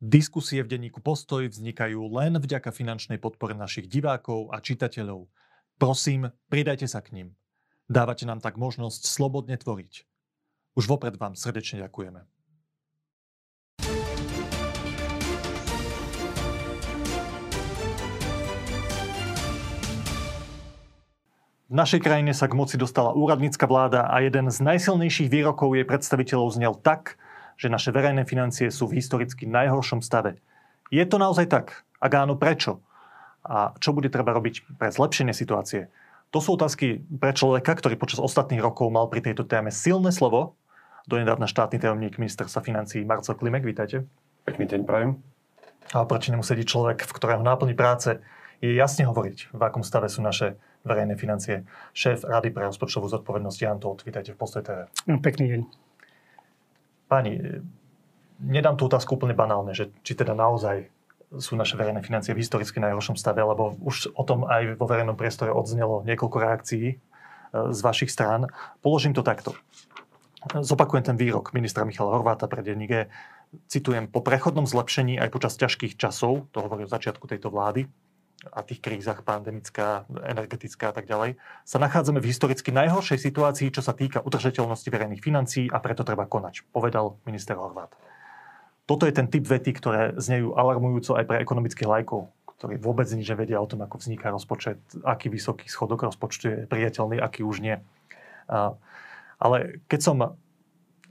Diskusie v denníku Postoj vznikajú len vďaka finančnej podpore našich divákov a čitateľov. Prosím, pridajte sa k ním. Dávate nám tak možnosť slobodne tvoriť. Už vopred vám srdečne ďakujeme. V našej krajine sa k moci dostala úradnícka vláda a jeden z najsilnejších výrokov jej predstaviteľov znel tak, že naše verejné financie sú v historicky najhoršom stave. Je to naozaj tak? Ak áno, prečo? A čo bude treba robiť pre zlepšenie situácie? To sú otázky pre človeka, ktorý počas ostatných rokov mal pri tejto téme silné slovo. Donedávna štátny tajomník ministerstva financí Marcel Klimek, vítajte. Pekný deň prajem. A proti nemu sedí človek, v ktorého náplni práce je jasne hovoriť, v akom stave sú naše verejné financie. Šéf Rady pre rozpočtovú zodpovednosť Jan Todt, vítajte v Postoj TV. Pekný deň. Páni, nedám tú otázku úplne banálne, že či teda naozaj sú naše verejné financie v historicky najhoršom stave, lebo už o tom aj vo verejnom priestore odznelo niekoľko reakcií e, z vašich strán. Položím to takto. Zopakujem ten výrok ministra Michala Horváta pre denník Citujem, po prechodnom zlepšení aj počas ťažkých časov, to hovorí o začiatku tejto vlády, a tých krízach, pandemická, energetická a tak ďalej, sa nachádzame v historicky najhoršej situácii, čo sa týka udržateľnosti verejných financií a preto treba konať, povedal minister Horvát. Toto je ten typ vety, ktoré znejú alarmujúco aj pre ekonomických lajkov, ktorí vôbec nič nevedia o tom, ako vzniká rozpočet, aký vysoký schodok rozpočtu je priateľný, aký už nie. Ale keď som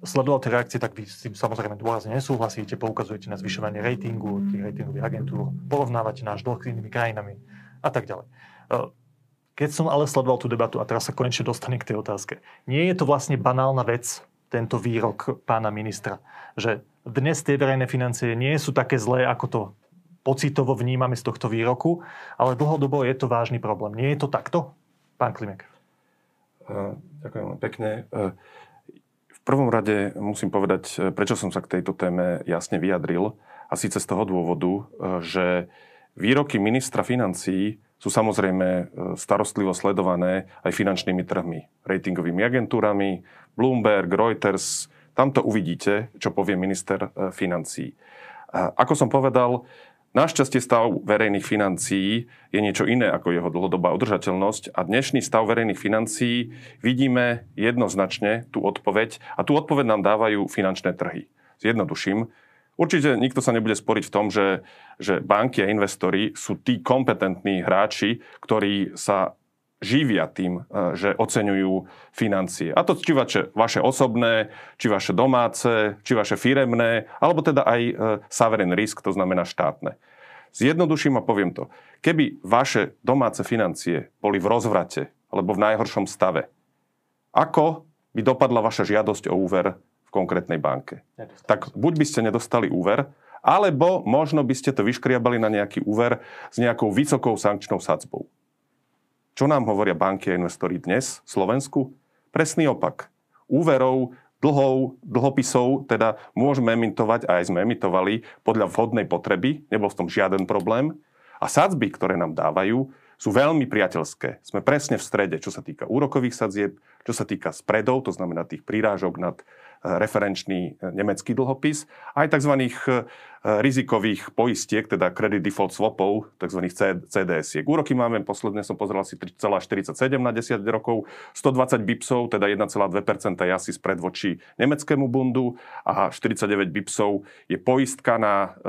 sledoval tie reakcie, tak vy s tým samozrejme dôrazne nesúhlasíte, poukazujete na zvyšovanie ratingu tých ratingových agentúr, porovnávate náš dlh s inými krajinami a tak ďalej. E, keď som ale sledoval tú debatu, a teraz sa konečne dostanem k tej otázke, nie je to vlastne banálna vec, tento výrok pána ministra, že dnes tie verejné financie nie sú také zlé, ako to pocitovo vnímame z tohto výroku, ale dlhodobo je to vážny problém. Nie je to takto, pán Klimek? Uh, ďakujem pekne. Prvom rade musím povedať, e, prečo som sa k tejto téme jasne vyjadril. A síce z toho dôvodu, e, že výroky ministra financií sú samozrejme e, starostlivo sledované aj finančnými trhmi, ratingovými agentúrami, Bloomberg, Reuters. Tam to uvidíte, čo povie minister financií. Ako som povedal, Našťastie stav verejných financií je niečo iné ako jeho dlhodobá udržateľnosť a dnešný stav verejných financií vidíme jednoznačne tú odpoveď a tú odpoveď nám dávajú finančné trhy. Zjednoduším, Určite nikto sa nebude sporiť v tom, že, že banky a investori sú tí kompetentní hráči, ktorí sa živia tým, e, že oceňujú financie. A to či vaše, vaše osobné, či vaše domáce, či vaše firemné, alebo teda aj e, sovereign risk, to znamená štátne. Zjednoduším a poviem to. Keby vaše domáce financie boli v rozvrate alebo v najhoršom stave, ako by dopadla vaša žiadosť o úver v konkrétnej banke? Tak buď by ste nedostali úver, alebo možno by ste to vyškriabali na nejaký úver s nejakou vysokou sankčnou sadzbou. Čo nám hovoria banky a investori dnes v Slovensku? Presný opak. Úverov, dlhov, dlhopisov teda môžeme emitovať a aj sme emitovali podľa vhodnej potreby, nebol v tom žiaden problém. A sadzby, ktoré nám dávajú, sú veľmi priateľské. Sme presne v strede, čo sa týka úrokových sadzieb, čo sa týka spredov, to znamená tých prírážok nad referenčný e, nemecký dlhopis, aj tzv. E, rizikových poistiek, teda credit default swapov, tzv. CDS-iek. Úroky máme, posledne som pozeral si 3,47 na 10 rokov, 120 bipsov, teda 1,2% je asi spred voči nemeckému bundu a 49 bipsov je poistka na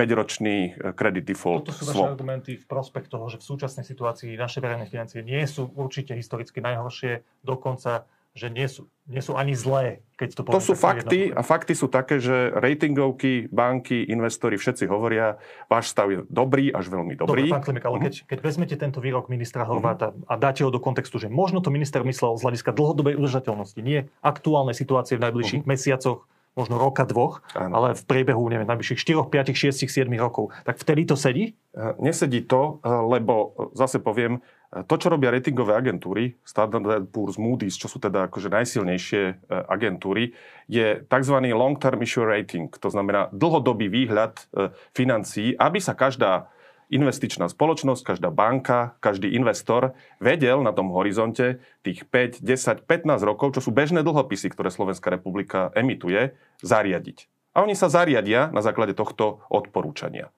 5-ročný e, credit default Toto sú vaše argumenty v prospech toho, že v súčasnej situácii naše verejné financie nie sú určite historicky najhoršie, dokonca že nie sú, nie sú ani zlé, keď to To sú fakty a fakty sú také, že ratingovky, banky, investori, všetci hovoria, váš stav je dobrý až veľmi dobrý. Dobre, pán Klimek, ale uh-huh. keď, keď vezmete tento výrok ministra Horváta uh-huh. a dáte ho do kontextu, že možno to minister myslel z hľadiska dlhodobej udržateľnosti, nie aktuálnej situácie v najbližších uh-huh. mesiacoch, možno roka, dvoch, ano. ale v priebehu, neviem, najbližších 4, 5, 6, 7 rokov, tak vtedy to sedí? Nesedí to, lebo zase poviem, to, čo robia ratingové agentúry, Standard Poor's, Moody's, čo sú teda akože najsilnejšie e, agentúry, je tzv. long-term issue rating, to znamená dlhodobý výhľad e, financií, aby sa každá investičná spoločnosť, každá banka, každý investor vedel na tom horizonte tých 5, 10, 15 rokov, čo sú bežné dlhopisy, ktoré Slovenská republika emituje, zariadiť. A oni sa zariadia na základe tohto odporúčania.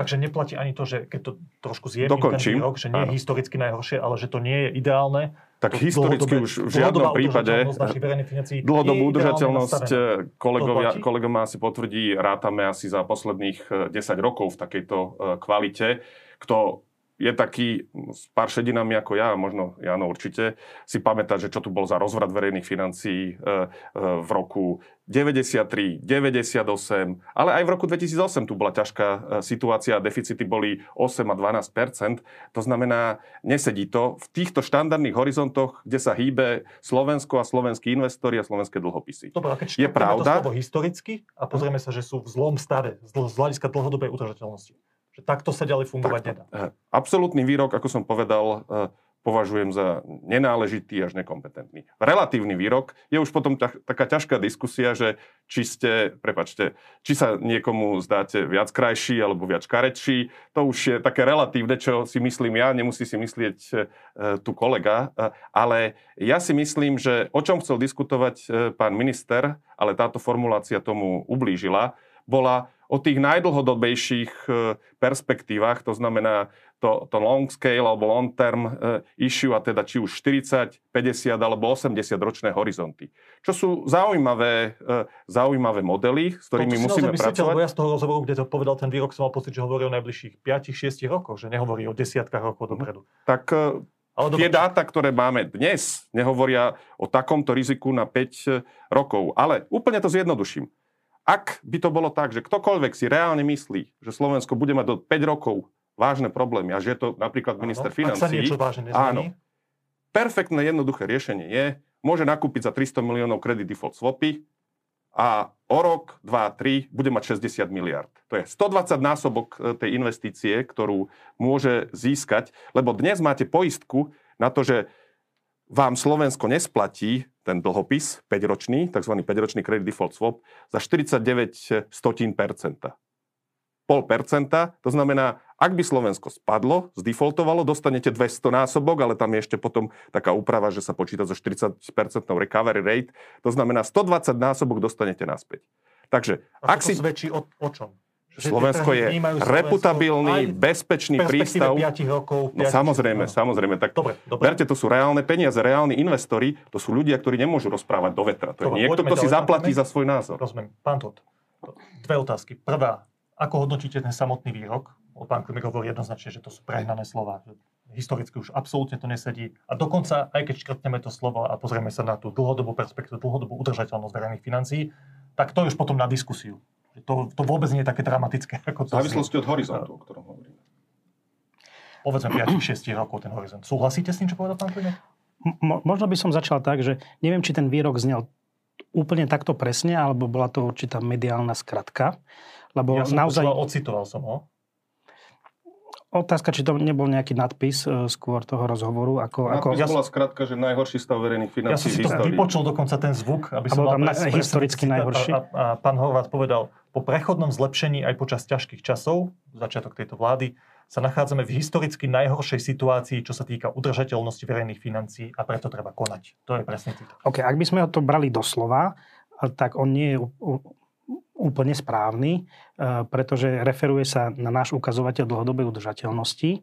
Takže neplatí ani to, že keď to trošku zjemním Dokončím. ten výrok, že nie je Áno. historicky najhoršie, ale že to nie je ideálne. Tak To historicky už v žiadnom prípade dlhodobú udržateľnosť eh, kolegovia, ma asi potvrdí, rátame asi za posledných eh, 10 rokov v takejto eh, kvalite. Kto je taký s pár šedinami ako ja, možno Jano určite, si pamätá, že čo tu bol za rozvrat verejných financií eh, eh, v roku 93, 98, ale aj v roku 2008 tu bola ťažká eh, situácia, deficity boli 8 a 12% To znamená, nesedí to v týchto štandardných horizontoch, kde sa hýbe Slovensko a slovenskí investori a slovenské dlhopisy. Dobre, a keď Je pravda? to slovo historicky a pozrieme sa, že sú v zlom stave z hľadiska dlhodobej udržateľnosti. Že takto sa ďalej fungovať nedá. Absolútny výrok, ako som povedal, eh, považujem za nenáležitý až nekompetentný. Relatívny výrok. Je už potom ta, taká ťažká diskusia, že či ste, prepačte, či sa niekomu zdáte viac krajší alebo viac karečší, to už je také relatívne, čo si myslím ja, nemusí si myslieť e, tu kolega, e, ale ja si myslím, že o čom chcel diskutovať e, pán minister, ale táto formulácia tomu ublížila, bola o tých najdlhodobejších e, perspektívach, to znamená to, to long scale alebo long term e, issue, a teda či už 40, 50 alebo 80 ročné horizonty. Čo sú zaujímavé, e, zaujímavé modely, s ktorými To musíme myslíte, pracovať. Lebo ja z toho rozhovoru, kde to povedal ten výrok, som mal pocit, že hovorí o najbližších 5-6 rokoch, že nehovorí o desiatkách rokov dopredu. Tak Ale tie dáta, ktoré máme dnes, nehovoria o takomto riziku na 5 rokov. Ale úplne to zjednoduším. Ak by to bolo tak, že ktokoľvek si reálne myslí, že Slovensko bude mať do 5 rokov vážne problémy a že je to napríklad minister áno, Ak sa financí, niečo vážne áno. perfektné jednoduché riešenie je, môže nakúpiť za 300 miliónov credit default swapy a o rok, 2, 3 bude mať 60 miliard. To je 120 násobok e, tej investície, ktorú môže získať, lebo dnes máte poistku na to, že vám Slovensko nesplatí ten dlhopis 5-ročný, tzv. 5-ročný credit default swap, za 49 stotín percenta. Pol percenta, to znamená, ak by Slovensko spadlo, zdefaultovalo, dostanete 200 násobok, ale tam je ešte potom taká úprava, že sa počíta zo 40% recovery rate, to znamená 120 násobok dostanete naspäť. Takže, a ak si svedčí o, o čom? Slovensko je reputabilný, bezpečný prístav. 5 rokov. No 5, samozrejme, áno. samozrejme. Tak Dobre, dobre. Berte, to sú reálne peniaze, reálni investori, to sú ľudia, ktorí nemôžu rozprávať do vetra. To je Dobre, niekto, poďme kto si zaplatí za svoj názor. Rozumiem. Pán Todt, dve otázky. Prvá, ako hodnotíte ten samotný výrok? O pán Klimik hovorí jednoznačne, že to sú prehnané slova. Historicky už absolútne to nesedí. A dokonca, aj keď škrtneme to slovo a pozrieme sa na tú dlhodobú perspektívu, dlhodobú udržateľnosť verejných financií, tak to je už potom na diskusiu. To, to vôbec nie je také dramatické, ako to od horizontu, o ktorom hovoríme. povedzme 5-6 rokov ten horizont. Súhlasíte s tým, čo povedal pán Klimek? Mo- možno by som začal tak, že neviem, či ten výrok znel úplne takto presne, alebo bola to určitá mediálna skratka. Lebo Ja som naozaj... počúval, ocitoval som ho. Otázka, či to nebol nejaký nadpis e, skôr toho rozhovoru. Ako, ako, ja bola skratka, že najhorší stav verejných Ja som si v to vypočul dokonca ten zvuk, aby A som mal tam na- historicky najhorší? A, a, a pán Horváth povedal, po prechodnom zlepšení aj počas ťažkých časov, začiatok tejto vlády, sa nachádzame v historicky najhoršej situácii, čo sa týka udržateľnosti verejných financií a preto treba konať. To je presne citát. OK, ak by sme ho to brali doslova, tak on nie je úplne správny, e, pretože referuje sa na náš ukazovateľ dlhodobej udržateľnosti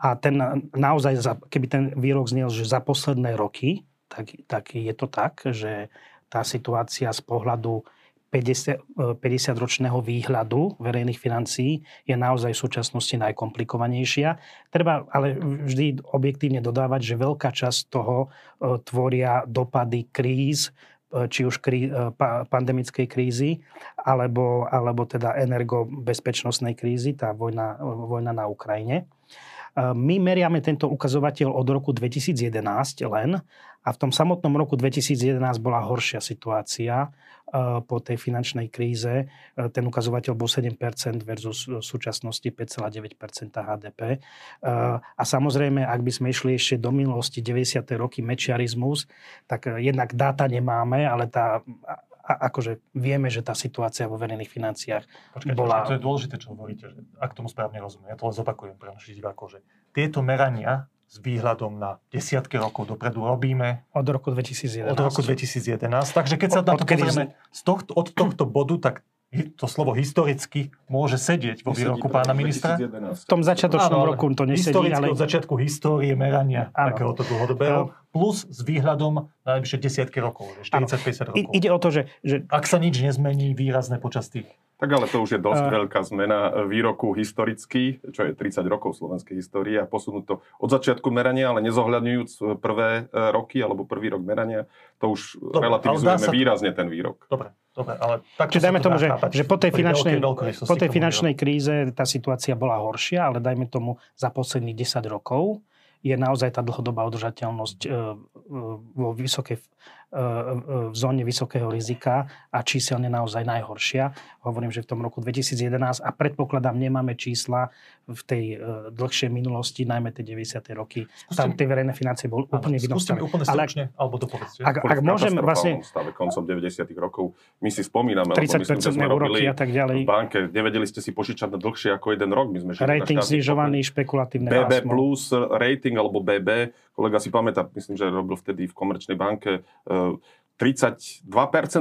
a ten naozaj, za- keby ten výrok znel, že za posledné roky, tak, tak je to tak, že tá situácia z pohľadu 50, e, 50-ročného výhľadu verejných financií je naozaj v súčasnosti najkomplikovanejšia. Treba ale vždy objektívne dodávať, že veľká časť toho e, tvoria dopady kríz, e, či už krí, pa, pandemickej krízy, alebo, alebo teda energobezpečnostnej krízy, tá vojna, vojna na Ukrajine. My meriame tento ukazovateľ od roku 2011 len a v tom samotnom roku 2011 bola horšia situácia e, po tej finančnej kríze. E, Ten ukazovateľ bol 7% versus v súčasnosti 5,9% HDP. E, A samozrejme, ak by sme išli ešte do minulosti 90. roky mečiarizmus, tak e, jednak dáta nemáme, ale tá, a- a- akože vieme, že tá situácia vo verejných financiách Počkajte, Bola- to je dôležité, čo hovoríte, že ak tomu správne rozumiem. Ja to len zopakujem pre našich divákov, že tieto merania s výhľadom na desiatky rokov dopredu robíme od roku 2011. od roku 2011. Takže keď sa na to pozrieme z tohto, od tohto bodu, tak to slovo historicky môže sedieť vo výroku pána ministra. V tom začiatočnom roku to nesedí. Historicky ale... od začiatku histórie merania áno. takéhoto dlhodobého, plus s výhľadom na najbližšie desiatky rokov, 40-50 rokov. Ide o to, že, že... Ak sa nič nezmení výrazne počas tých tak ale to už je dosť uh, veľká zmena výroku historický, čo je 30 rokov slovenskej histórie a posunúť to od začiatku merania, ale nezohľadňujúc prvé e, roky alebo prvý rok merania, to už dobre, relativizujeme sa... výrazne ten výrok. Dobre, dobre ale tak Čiže dajme tomu, že, že po tej finančnej, po tej finančnej kríze tá situácia bola horšia, ale dajme tomu za posledných 10 rokov je naozaj tá dlhodobá udržateľnosť e, e, vo vysokej v zóne vysokého rizika a číselne naozaj najhoršia. Hovorím, že v tom roku 2011 a predpokladám, nemáme čísla v tej e, dlhšej minulosti, najmä tie 90. roky. Skúste, Tam tie verejné financie boli úplne vynostané. úplne stručne, Ale, alebo dopovedzte. Ak, ak môžem vlastne... stave koncom 90. rokov. My si spomíname, 30 myslím, že sme robili a tak ďalej. v banke. Nevedeli ste si požičať na dlhšie ako jeden rok. My sme rating znižovaný, špekulatívne BB plus rating alebo BB. Kolega si pamätá, myslím, že robil vtedy v Komerčnej banke 32%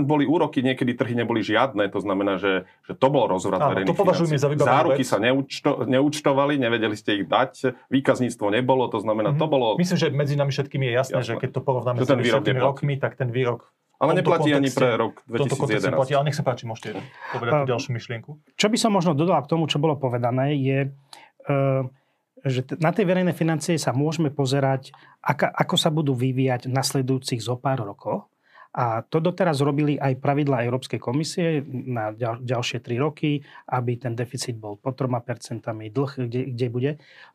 boli úroky, niekedy trhy neboli žiadne, to znamená, že, že to bol rozvrat verejných to považujeme za Záruky vec. sa neúčto, neúčtovali, nevedeli ste ich dať, výkazníctvo nebolo, to znamená, mm-hmm. to bolo... Myslím, že medzi nami všetkými je jasné, jasné. že keď to porovnáme s tými rokmi, tak ten výrok ale neplatí ani pre rok 2011. Platí, ale nech sa páči, môžete povedať tú ďalšiu myšlienku. Čo by som možno dodal k tomu, čo bolo povedané, je, uh, že na tej verejnej financie sa môžeme pozerať, ako sa budú vyvíjať v nasledujúcich zo pár rokov a to doteraz robili aj pravidla Európskej komisie na ďal, ďalšie 3 roky, aby ten deficit bol pod 3%, dlh kde, kde bude.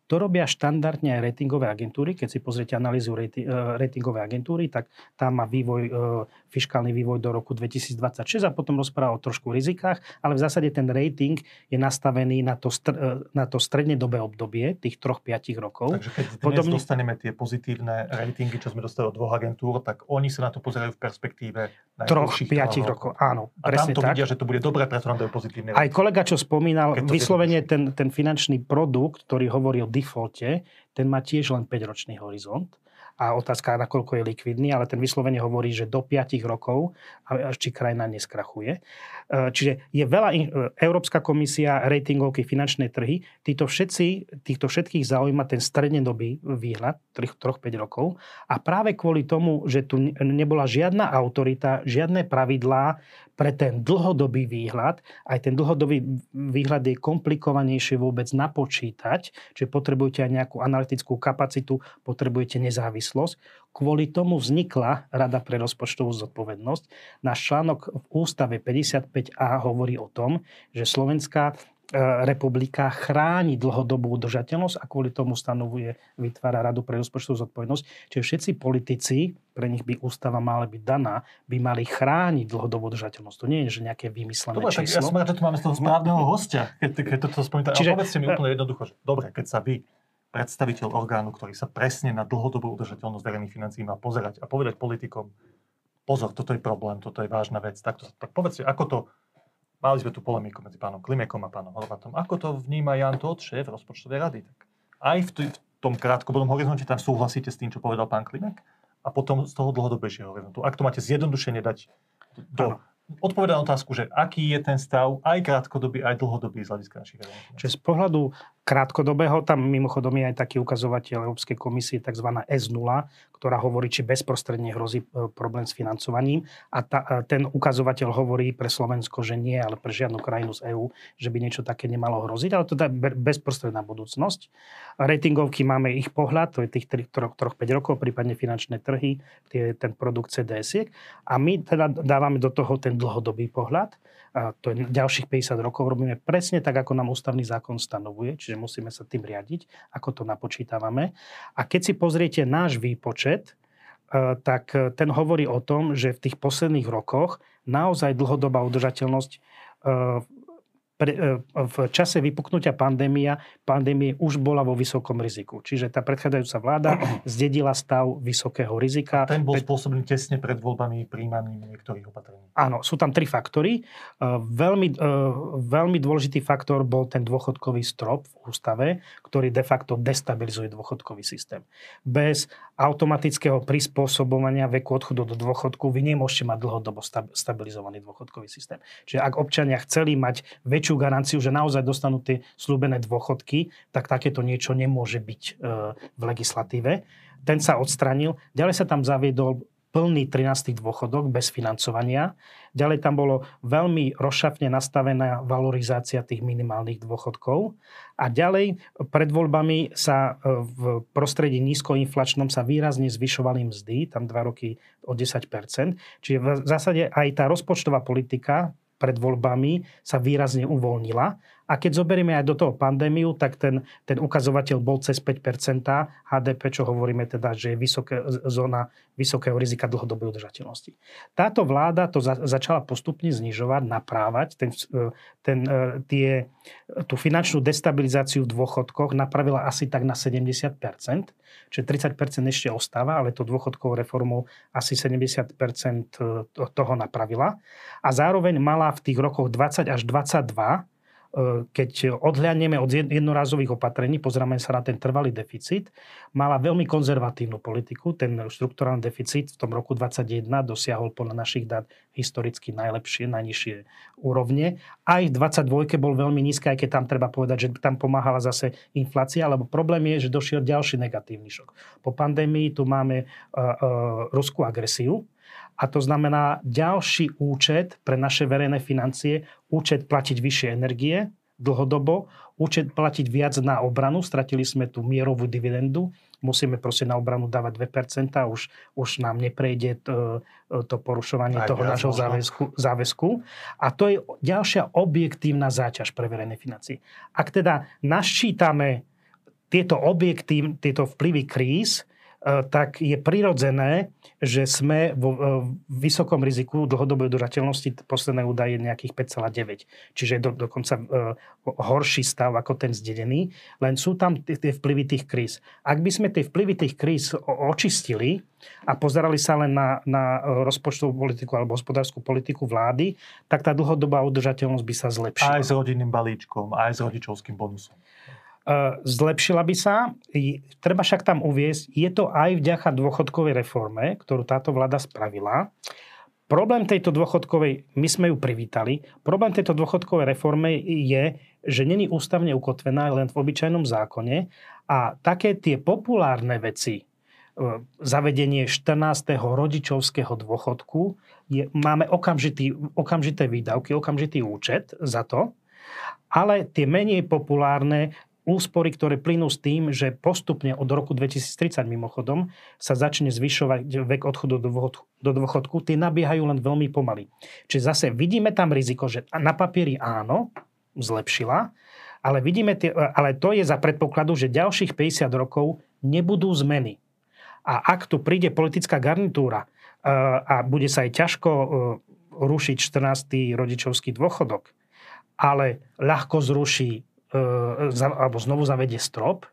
To robia štandardne aj ratingové agentúry. Keď si pozriete analýzu rati, uh, ratingové agentúry, tak tam má vývoj, uh, fiskálny vývoj do roku 2026 a potom rozpráva o trošku rizikách, ale v zásade ten rating je nastavený na to, str- uh, na to strednedobé obdobie, tých 3-5 rokov. Takže keď dnes Podobne... dostaneme tie pozitívne ratingy, čo sme dostali od dvoch agentúr, tak oni sa na to pozerajú v perspektíve perspektíve troch, piatich rokov. Áno, a presne tam to tak. vidia, že to bude dobré, nám dajú pozitívne. Aj kolega, čo spomínal, vyslovene ten, ten finančný produkt, ktorý hovorí o defalte, ten má tiež len 5-ročný horizont a otázka, nakoľko je likvidný, ale ten vyslovene hovorí, že do 5 rokov, až či krajina neskrachuje. E, čiže je veľa, e, Európska komisia, ratingovky, finančné trhy, títo všetci, týchto všetkých zaujíma ten strednedobý výhľad, 3-5 rokov a práve kvôli tomu, že tu nebola žiadna autorita, žiadne pravidlá, pre ten dlhodobý výhľad, aj ten dlhodobý výhľad je komplikovanejšie vôbec napočítať, čiže potrebujete aj nejakú analytickú kapacitu, potrebujete nezávislosť. Kvôli tomu vznikla Rada pre rozpočtovú zodpovednosť. Náš článok v ústave 55a hovorí o tom, že Slovenská republika chráni dlhodobú udržateľnosť a kvôli tomu stanovuje, vytvára Radu pre rozpočtovú zodpovednosť. Čiže všetci politici, pre nich by ústava mala byť daná, by mali chrániť dlhodobú udržateľnosť. To nie je, že nejaké vymyslené dobre, číslo. Tak ja som rád, že tu máme z toho správneho hostia, keď, keď toto spomínate. Čiže, povedzte mi úplne jednoducho, že dobre, keď sa vy predstaviteľ orgánu, ktorý sa presne na dlhodobú udržateľnosť verejných financií má pozerať a povedať politikom, pozor, toto je problém, toto je vážna vec, tak, to, tak povedzte, ako to Mali sme tu polemiku medzi pánom Klimekom a pánom Horvatom. Ako to vníma Jan Todt, šéf rozpočtovej rady? Tak aj v, t- v tom krátkodobom horizonte tam súhlasíte s tým, čo povedal pán Klimek? A potom z toho dlhodobejšieho horizontu. Ak to máte zjednodušene dať do, odpovedať na otázku, že aký je ten stav aj krátkodobý, aj dlhodobý z hľadiska našich Čiže z pohľadu krátkodobého, tam mimochodom je aj taký ukazovateľ Európskej komisie, tzv. S0, ktorá hovorí, či bezprostredne hrozí e, problém s financovaním. A ta, e, ten ukazovateľ hovorí pre Slovensko, že nie, ale pre žiadnu krajinu z EÚ, že by niečo také nemalo hroziť, ale to je bezprostredná budúcnosť. Ratingovky máme ich pohľad, to je tých 3-5 rokov, prípadne finančné trhy, tie, ten produkt CDS. A my teda dávame do toho ten dlhodobý pohľad a to je ďalších 50 rokov, robíme presne tak, ako nám ústavný zákon stanovuje, čiže musíme sa tým riadiť, ako to napočítavame. A keď si pozriete náš výpočet, e, tak e, ten hovorí o tom, že v tých posledných rokoch naozaj dlhodobá udržateľnosť e, pre, e, v čase vypuknutia pandémia, pandémie už bola vo vysokom riziku. Čiže tá predchádzajúca vláda zdedila stav vysokého rizika. A ten bol spôsobený tesne pred voľbami príjmaním niektorých opatrení. Áno, sú tam tri faktory. E, veľmi, e, veľmi dôležitý faktor bol ten dôchodkový strop v ústave, ktorý de facto destabilizuje dôchodkový systém. Bez automatického prispôsobovania veku odchodu do dôchodku vy nemôžete mať dlhodobo stabilizovaný dôchodkový systém. Čiže ak občania chceli mať väčšiu garanciu, že naozaj dostanú tie slúbené dôchodky, tak takéto niečo nemôže byť e, v legislatíve. Ten sa odstranil. Ďalej sa tam zaviedol plný 13. dôchodok bez financovania. Ďalej tam bolo veľmi rozšafne nastavená valorizácia tých minimálnych dôchodkov. A ďalej pred voľbami sa e, v prostredí nízkoinflačnom sa výrazne zvyšovali mzdy, tam dva roky o 10%. Čiže v zásade aj tá rozpočtová politika pred voľbami sa výrazne uvoľnila. A keď zoberieme aj do toho pandémiu, tak ten, ten ukazovateľ bol cez 5% HDP, čo hovoríme teda, že je vysoké, zóna vysokého rizika dlhodobej udržateľnosti. Táto vláda to za, začala postupne znižovať, naprávať. Ten, ten, e, tie, tú finančnú destabilizáciu v dôchodkoch napravila asi tak na 70%, čiže 30% ešte ostáva, ale to dôchodkovou reformou asi 70% e, toho napravila. A zároveň mala v tých rokoch 20 až 22 E, keď odhľadneme od jednorázových opatrení, pozrieme sa na ten trvalý deficit, mala veľmi konzervatívnu politiku. Ten štruktúrálny deficit v tom roku 2021 dosiahol podľa našich dát historicky najlepšie, najnižšie úrovne. Aj v 22 bol veľmi nízky, aj keď tam treba povedať, že tam pomáhala zase inflácia, lebo problém je, že došiel ďalší negatívny šok. Po pandémii tu máme uh, uh, ruskú agresiu, a to znamená ďalší účet pre naše verejné financie, účet platiť vyššie energie dlhodobo, účet platiť viac na obranu, stratili sme tú mierovú dividendu, musíme proste na obranu dávať 2%, už, už nám neprejde to, to porušovanie Aj toho nášho záväzku, záväzku. A to je ďalšia objektívna záťaž pre verejné financie. Ak teda naščítame tieto objektív, tieto vplyvy kríz, E, tak je prirodzené, že sme vo e, vysokom riziku dlhodobej udržateľnosti, posledné údaje nejakých 5,9. Čiže do, dokonca uh, horší stav ako ten zdedený, len sú tam tie vplyvy tých kríz. Ak by sme tie vplyvy tých kríz očistili a pozerali sa len na, na rozpočtovú politiku alebo hospodárskú politiku vlády, tak tá dlhodobá udržateľnosť by sa zlepšila. Aj s rodinným balíčkom, aj s rodičovským bonusom. Eh, zlepšila by sa. Treba však tam uviezť, je to aj vďaka dôchodkovej reforme, ktorú táto vláda spravila. Problém tejto dôchodkovej, my sme ju privítali, problém tejto dôchodkovej reforme je, že není ústavne ukotvená len v obyčajnom zákone a také tie populárne veci, eh, zavedenie 14. rodičovského dôchodku, je, máme okamžitý, okamžité výdavky, okamžitý účet za to, ale tie menej populárne úspory, ktoré plynú s tým, že postupne od roku 2030 mimochodom sa začne zvyšovať vek odchodu do dôchodku, do tie nabiehajú len veľmi pomaly. Čiže zase vidíme tam riziko, že na papieri áno, zlepšila, ale, vidíme tie, ale to je za predpokladu, že ďalších 50 rokov nebudú zmeny. A ak tu príde politická garnitúra e, a bude sa aj ťažko e, rušiť 14. rodičovský dôchodok, ale ľahko zruší alebo znovu zavedie strop,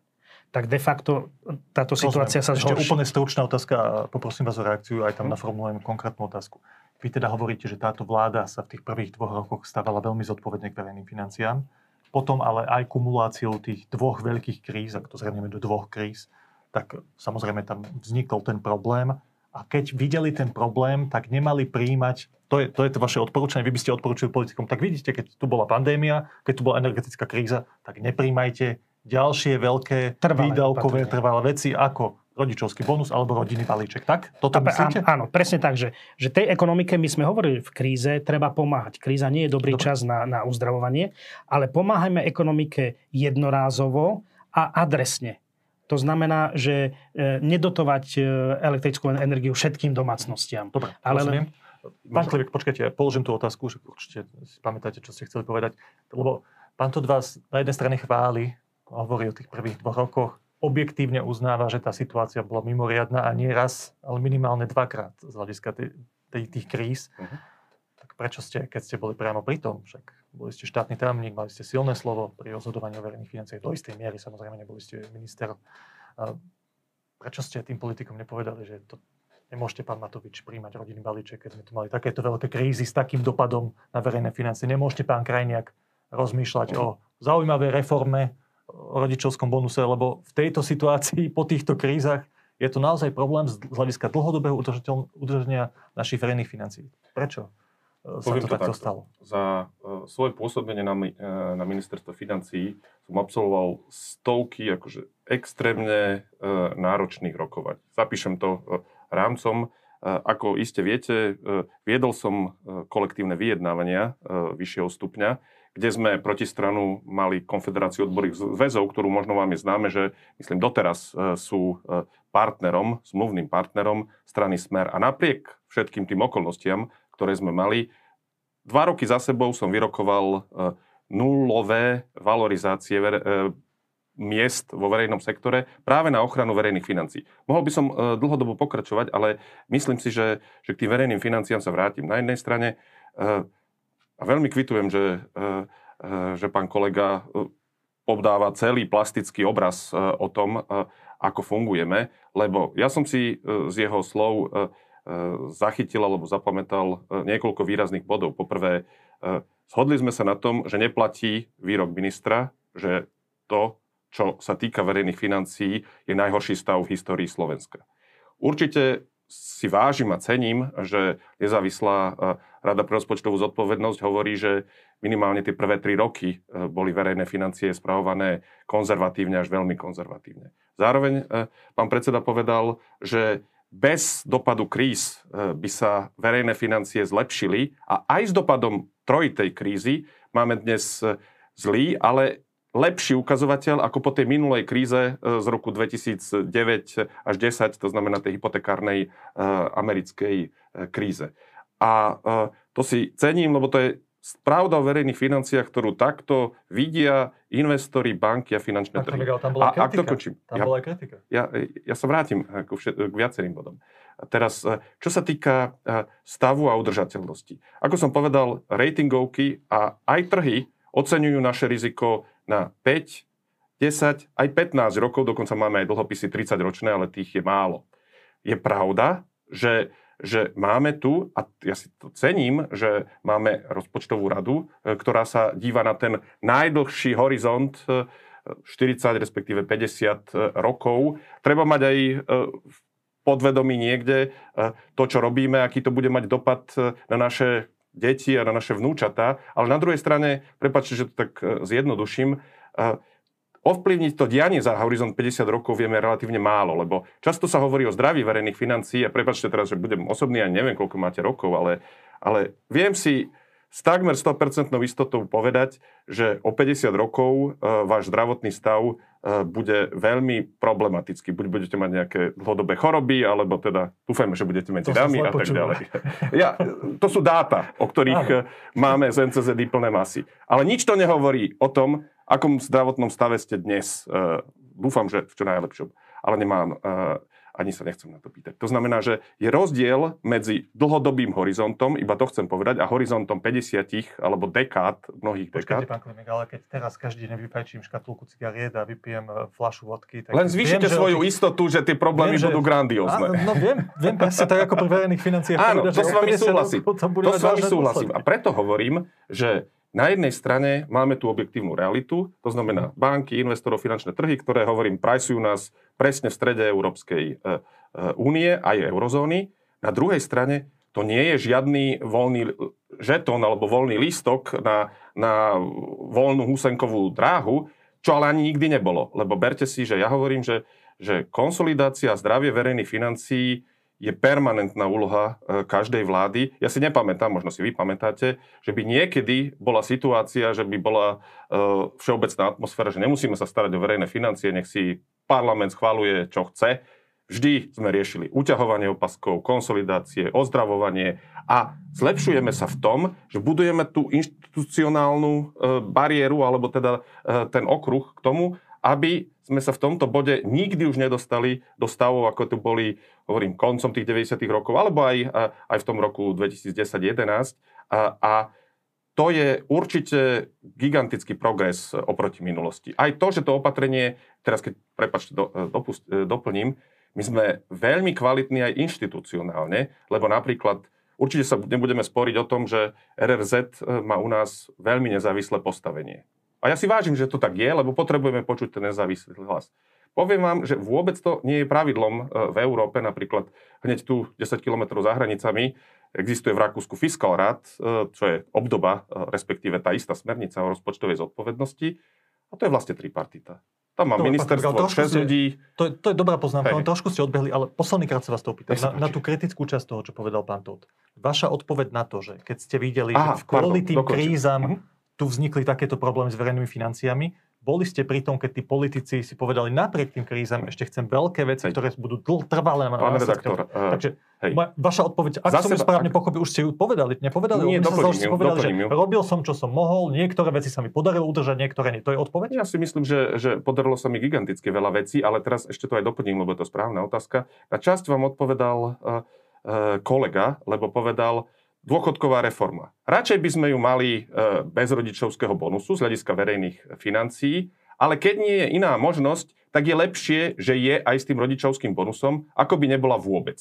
tak de facto táto situácia sa zhorší. Ešte úplne stručná otázka a poprosím vás o reakciu, aj tam naformulujem konkrétnu otázku. Vy teda hovoríte, že táto vláda sa v tých prvých dvoch rokoch stávala veľmi zodpovedne k verejným financiám, potom ale aj kumuláciou tých dvoch veľkých kríz, ak to zhrnieme do dvoch kríz, tak samozrejme tam vznikol ten problém a keď videli ten problém, tak nemali príjmať, to je, to je to vaše odporúčanie, vy by ste odporúčili politikom, tak vidíte, keď tu bola pandémia, keď tu bola energetická kríza, tak nepríjmajte ďalšie veľké trvalé výdavkové opatrenia. trvalé veci ako rodičovský bonus alebo rodinný balíček. Tak? Toto a, myslíte? Áno, presne tak, že, že tej ekonomike my sme hovorili v kríze, treba pomáhať. Kríza nie je dobrý Dobre. čas na, na uzdravovanie, ale pomáhajme ekonomike jednorázovo a adresne. To znamená, že e, nedotovať e, elektrickú energiu všetkým domácnostiam. Dobre, ale. Pán Klivik, počkajte, položím tú otázku, že určite si pamätáte, čo ste chceli povedať. Lebo pán to vás na jednej strane chváli, hovorí o tých prvých dvoch rokoch, objektívne uznáva, že tá situácia bola mimoriadná a nie raz, ale minimálne dvakrát z hľadiska tých, tých kríz. Uh-huh. Tak prečo ste, keď ste boli priamo pri tom, však boli ste štátny tajomník, mali ste silné slovo pri rozhodovaní o verejných financiách. Do istej miery samozrejme neboli ste minister. Prečo ste tým politikom nepovedali, že to nemôžete, pán Matovič, príjmať rodinný balíček, keď sme tu mali takéto veľké krízy s takým dopadom na verejné financie. Nemôžete, pán Krajniak, rozmýšľať o zaujímavej reforme, o rodičovskom bonuse, lebo v tejto situácii, po týchto krízach, je to naozaj problém z hľadiska dlhodobého udržania našich verejných financií. Prečo e, sa Poviem to, to takto stalo? Za uh, svoje pôsobenie na, uh, na ministerstve financií som absolvoval stovky akože extrémne uh, náročných rokovaní. Zapíšem to uh, rámcom. Uh, ako iste viete, uh, viedol som uh, kolektívne vyjednávania uh, vyššieho stupňa, kde sme protistranu mali Konfederáciu odborých zväzov, ktorú možno vám je známe, že myslím doteraz sú partnerom, smluvným partnerom strany Smer. A napriek všetkým tým okolnostiam, ktoré sme mali, dva roky za sebou som vyrokoval e, nulové valorizácie miest vo verejnom sektore práve na ochranu verejných financí. Mohol by som dlhodobo pokračovať, ale myslím si, že, že k tým verejným financiám sa vrátim. Na jednej strane a veľmi kvitujem, že, e, e, že pán kolega e, podáva celý plastický obraz o tom, ako fungujeme, lebo ja som si z jeho slov zachytil alebo zapamätal niekoľko výrazných bodov. Poprvé, shodli sme sa na tom, že neplatí výrok ministra, že to, čo sa týka verejných financií, je najhorší stav v histórii Slovenska. Určite si vážim a cením, že nezávislá Rada pre rozpočtovú zodpovednosť hovorí, že minimálne tie prvé tri roky boli verejné financie spravované konzervatívne až veľmi konzervatívne. Zároveň pán predseda povedal, že bez dopadu kríz by sa verejné financie zlepšili a aj s dopadom trojitej krízy máme dnes zlý, ale lepší ukazovateľ ako po tej minulej kríze e, z roku 2009 až 10, to znamená tej hypotekárnej americkej kríze. A to si cením, lebo to je pravda o verejných financiách, ktorú takto vidia investori, banky a finančné trhy. Tam bola a, kritika. A Tam ja, bola kritika. Ja, ja sa vrátim k, všet, k viacerým bodom. A teraz, čo sa týka stavu a udržateľnosti. Ako som povedal, ratingovky a aj trhy oceňujú naše riziko na 5, 10, aj 15 rokov, dokonca máme aj dlhopisy 30 ročné, ale tých je málo. Je pravda, že, že máme tu, a ja si to cením, že máme rozpočtovú radu, e, ktorá sa díva na ten najdlhší horizont 40, e, respektíve 50 e, rokov. Treba mať aj v podvedomí niekde to, čo robíme, aký to bude mať dopad na naše deti a na naše vnúčatá, ale na druhej strane, prepáčte, že to tak zjednoduším, ovplyvniť to dianie za horizont 50 rokov vieme relatívne málo, lebo často sa hovorí o zdraví verejných financií a prepačte teraz, že budem osobný a neviem, koľko máte rokov, ale, ale viem si s takmer 100% istotou povedať, že o 50 rokov e, váš zdravotný stav e, bude veľmi problematický. Buď budete mať nejaké dlhodobé choroby, alebo teda dúfajme, že budete medzi nami a tak ďalej. Ja, to sú dáta, o ktorých Áno. E, máme z NCZ plné masy. Ale nič to nehovorí o tom, akom zdravotnom stave ste dnes. Dúfam, že v čo najlepšom. Ale nemám ani sa nechcem na to pýtať. To znamená, že je rozdiel medzi dlhodobým horizontom, iba to chcem povedať, a horizontom 50 alebo dekád, mnohých Počkajte, dekád. pán Klimek, ale keď teraz každý deň vypajčím škatulku cigariet a vypijem e, flašu vodky, tak Len zvýšite viem, svoju tých... istotu, že tie problémy viem, budú že... grandiózne. Áno, no viem, viem presne tak ako pri verejných financiách. Áno, to s vami súhlasím. To s vami súhlasím. A preto hovorím, že na jednej strane máme tú objektívnu realitu, to znamená banky, investorov, finančné trhy, ktoré, hovorím, prajsujú nás presne v strede Európskej e, e, únie, aj eurozóny. Na druhej strane to nie je žiadny voľný žetón alebo voľný lístok na, na voľnú husenkovú dráhu, čo ale ani nikdy nebolo. Lebo berte si, že ja hovorím, že, že konsolidácia zdravie verejných financií je permanentná úloha e, každej vlády. Ja si nepamätám, možno si vy pamätáte, že by niekedy bola situácia, že by bola e, všeobecná atmosféra, že nemusíme sa starať o verejné financie, nech si parlament schváluje, čo chce. Vždy sme riešili uťahovanie opaskov, konsolidácie, ozdravovanie a zlepšujeme sa v tom, že budujeme tú inštitucionálnu e, bariéru alebo teda ten okruh k tomu, aby sme sa v tomto bode nikdy už nedostali do stavov, ako tu boli, hovorím, koncom tých 90. rokov, alebo aj, aj v tom roku 2010-2011. A, a to je určite gigantický progres oproti minulosti. Aj to, že to opatrenie, teraz keď, prepačte, do, dopust, doplním, my sme veľmi kvalitní aj inštitucionálne, lebo napríklad určite sa nebudeme sporiť o tom, že RRZ má u nás veľmi nezávislé postavenie. A ja si vážim, že to tak je, lebo potrebujeme počuť ten nezávislý hlas. Poviem vám, že vôbec to nie je pravidlom v Európe, napríklad hneď tu 10 km za hranicami existuje v Rakúsku rad, e, čo je obdoba, e, respektíve tá istá smernica o rozpočtovej zodpovednosti. A to je vlastne tripartita. Tam má Dobre, ministerstvo Patrik, 6 ľudí. To je, to je dobrá poznámka, hey. trošku ste odbehli, ale posledný krát sa vás to opýtam. Na, na tú kritickú časť toho, čo povedal pán Todt. Vaša odpoveď na to, že keď ste videli, Aha, že kvôli tým krízam uh-huh. Tu vznikli takéto problémy s verejnými financiami, boli ste pri tom, keď tí politici si povedali, napriek tým krízam ešte chcem veľké veci, Hej. ktoré budú dl- trvalé. Pán redaktor. Uh, Takže hej. vaša odpoveď, ak Zase, som ju správne ak... pochopil, už ste ju povedali, nepovedali? Nie, doplním, sa, ju, povedali, že ju. robil som, čo som mohol, niektoré veci sa mi podarilo udržať, niektoré nie. To je odpoveď? Ja si myslím, že, že podarilo sa mi giganticky veľa vecí, ale teraz ešte to aj doplním, lebo je to správna otázka. Na časť vám odpovedal uh, uh, kolega, lebo povedal, dôchodková reforma. Radšej by sme ju mali e, bez rodičovského bonusu z hľadiska verejných financií, ale keď nie je iná možnosť, tak je lepšie, že je aj s tým rodičovským bonusom, ako by nebola vôbec.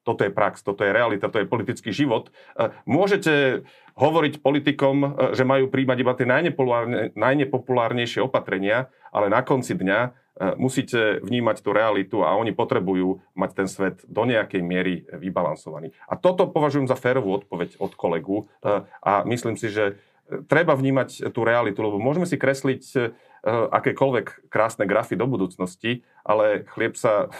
Toto je prax, toto je realita, to je politický život. E, môžete hovoriť politikom, e, že majú príjmať iba tie najnepopulárnejšie opatrenia, ale na konci dňa musíte vnímať tú realitu a oni potrebujú mať ten svet do nejakej miery vybalansovaný. A toto považujem za férovú odpoveď od kolegu e, a myslím si, že treba vnímať tú realitu, lebo môžeme si kresliť e, akékoľvek krásne grafy do budúcnosti, ale chlieb sa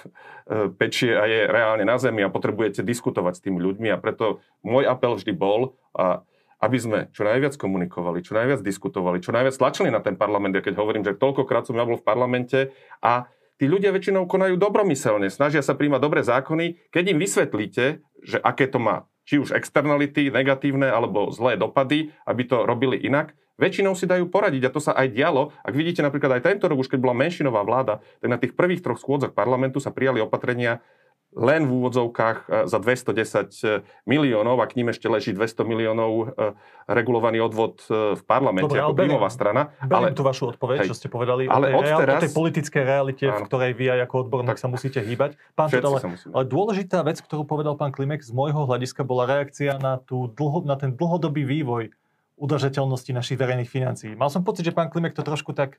pečie a je reálne na zemi a potrebujete diskutovať s tými ľuďmi a preto môj apel vždy bol a aby sme čo najviac komunikovali, čo najviac diskutovali, čo najviac tlačili na ten parlament. Ja keď hovorím, že toľkokrát som ja bol v parlamente a tí ľudia väčšinou konajú dobromyselne, snažia sa príjmať dobré zákony, keď im vysvetlíte, že aké to má či už externality, negatívne alebo zlé dopady, aby to robili inak, väčšinou si dajú poradiť a to sa aj dialo. Ak vidíte napríklad aj tento rok, už keď bola menšinová vláda, tak na tých prvých troch schôdzach parlamentu sa prijali opatrenia, len v úvodzovkách e, za 210 e, miliónov a k ním ešte leží 200 miliónov e, regulovaný odvod v parlamente Dobre, ako príjmová strana. Beriem ale tú vašu odpoveď, hej, čo ste povedali ale o, tej, odteraz, o tej politickej realite, áno, v ktorej vy aj ako odborník sa musíte hýbať. Pán ale, ale dôležitá vec, ktorú povedal pán Klimek, z môjho hľadiska bola reakcia na, tú dlho, na ten dlhodobý vývoj udržateľnosti našich verejných financií. Mal som pocit, že pán Klimek to trošku tak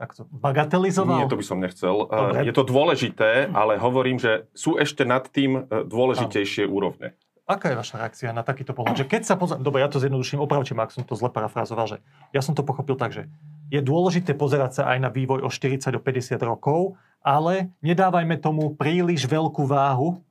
tak to bagatelizoval? Nie, to by som nechcel. Dobre. Je to dôležité, ale hovorím, že sú ešte nad tým e, dôležitejšie Áno. úrovne. Aká je vaša reakcia na takýto pohľad? Že keď sa pozerám... Dobre, ja to zjednoduším, opravte ma, ak som to zle parafrázoval, že ja som to pochopil tak, že je dôležité pozerať sa aj na vývoj o 40 do 50 rokov, ale nedávajme tomu príliš veľkú váhu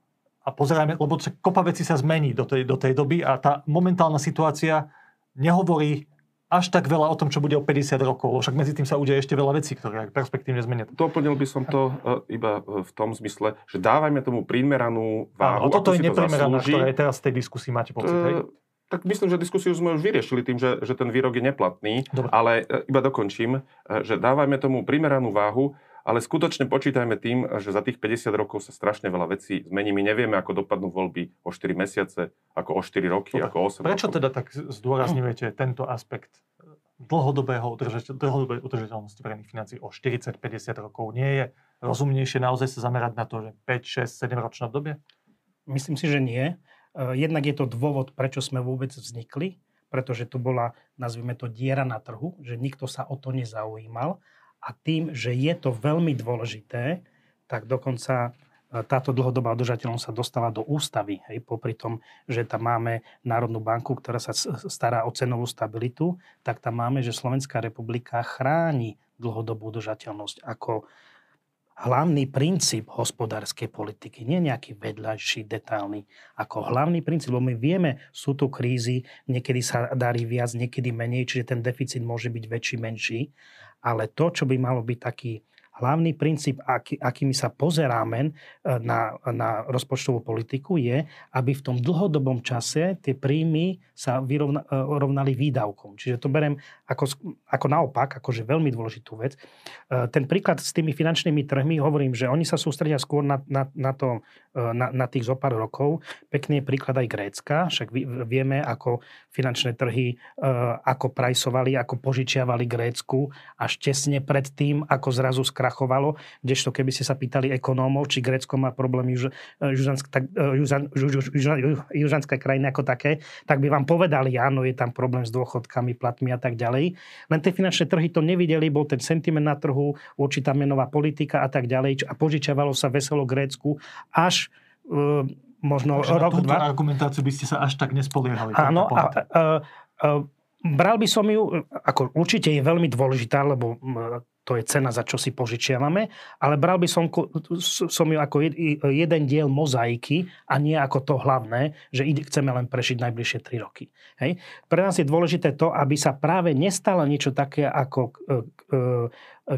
a pozerajme, lebo kopa veci sa zmení do tej, do tej doby a tá momentálna situácia nehovorí až tak veľa o tom, čo bude o 50 rokov. Však medzi tým sa udeje ešte veľa vecí, ktoré perspektívne zmenia. Doplnil by som to uh, iba e, v tom zmysle, že dávajme tomu primeranú váhu. Áno, toto je neprimeraná, ktorá je teraz v tej diskusii, máte pocit, uh, Tak myslím, že diskusiu sme už vyriešili tým, že, že ten výrok je neplatný, Dobre. ale iba dokončím, že dávajme tomu primeranú váhu ale skutočne počítajme tým, že za tých 50 rokov sa strašne veľa vecí zmení. My nevieme, ako dopadnú voľby o 4 mesiace, ako o 4 roky, Dobre. ako o 8 Prečo rokov. teda tak zdôrazňujete tento aspekt dlhodobého udržateľ, dlhodobej udržateľnosti verejných financí o 40-50 rokov? Nie je rozumnejšie naozaj sa zamerať na to, že 5, 6, 7 ročné obdobie? Myslím si, že nie. E, jednak je to dôvod, prečo sme vôbec vznikli, pretože tu bola, nazvime to, diera na trhu, že nikto sa o to nezaujímal a tým, že je to veľmi dôležité, tak dokonca e, táto dlhodobá udržateľnosť sa dostala do ústavy. Hej, popri tom, že tam máme Národnú banku, ktorá sa stará o cenovú stabilitu, tak tam máme, že Slovenská republika chráni dlhodobú udržateľnosť ako hlavný princíp hospodárskej politiky, nie nejaký vedľajší, detailný, ako hlavný princíp, lebo my vieme, sú tu krízy, niekedy sa darí viac, niekedy menej, čiže ten deficit môže byť väčší, menší, ale to, čo by malo byť taký hlavný princíp, aký, akými sa pozeráme na, na rozpočtovú politiku, je, aby v tom dlhodobom čase tie príjmy sa vyrovnali výdavkom. Čiže to berem ako, ako naopak, akože veľmi dôležitú vec. Ten príklad s tými finančnými trhmi, hovorím, že oni sa sústredia skôr na, na, na, to, na, na tých zo pár rokov. Pekný je príklad aj Grécka, však vieme, ako finančné trhy, ako prajsovali, ako požičiavali Grécku až tesne pred tým, ako zrazu skrachovalo. Kdežto keby ste sa pýtali ekonómov, či Grécko má problém juž, južan, juž, južanské krajiny ako také, tak by vám povedali, áno, je tam problém s dôchodkami, platmi a tak ďalej. Len tie finančné trhy to nevideli, bol ten sentiment na trhu, určitá menová politika a tak ďalej a požičiavalo sa veselo Grécku až uh, možno Takže rok, na dva. argumentáciu by ste sa až tak nespoliehali. Áno, a, a, a, bral by som ju, ako určite je veľmi dôležitá, lebo to je cena, za čo si požičiavame, ale bral by som, som ju ako jeden diel mozaiky a nie ako to hlavné, že chceme len prežiť najbližšie 3 roky. Hej? Pre nás je dôležité to, aby sa práve nestalo niečo také ako e, e,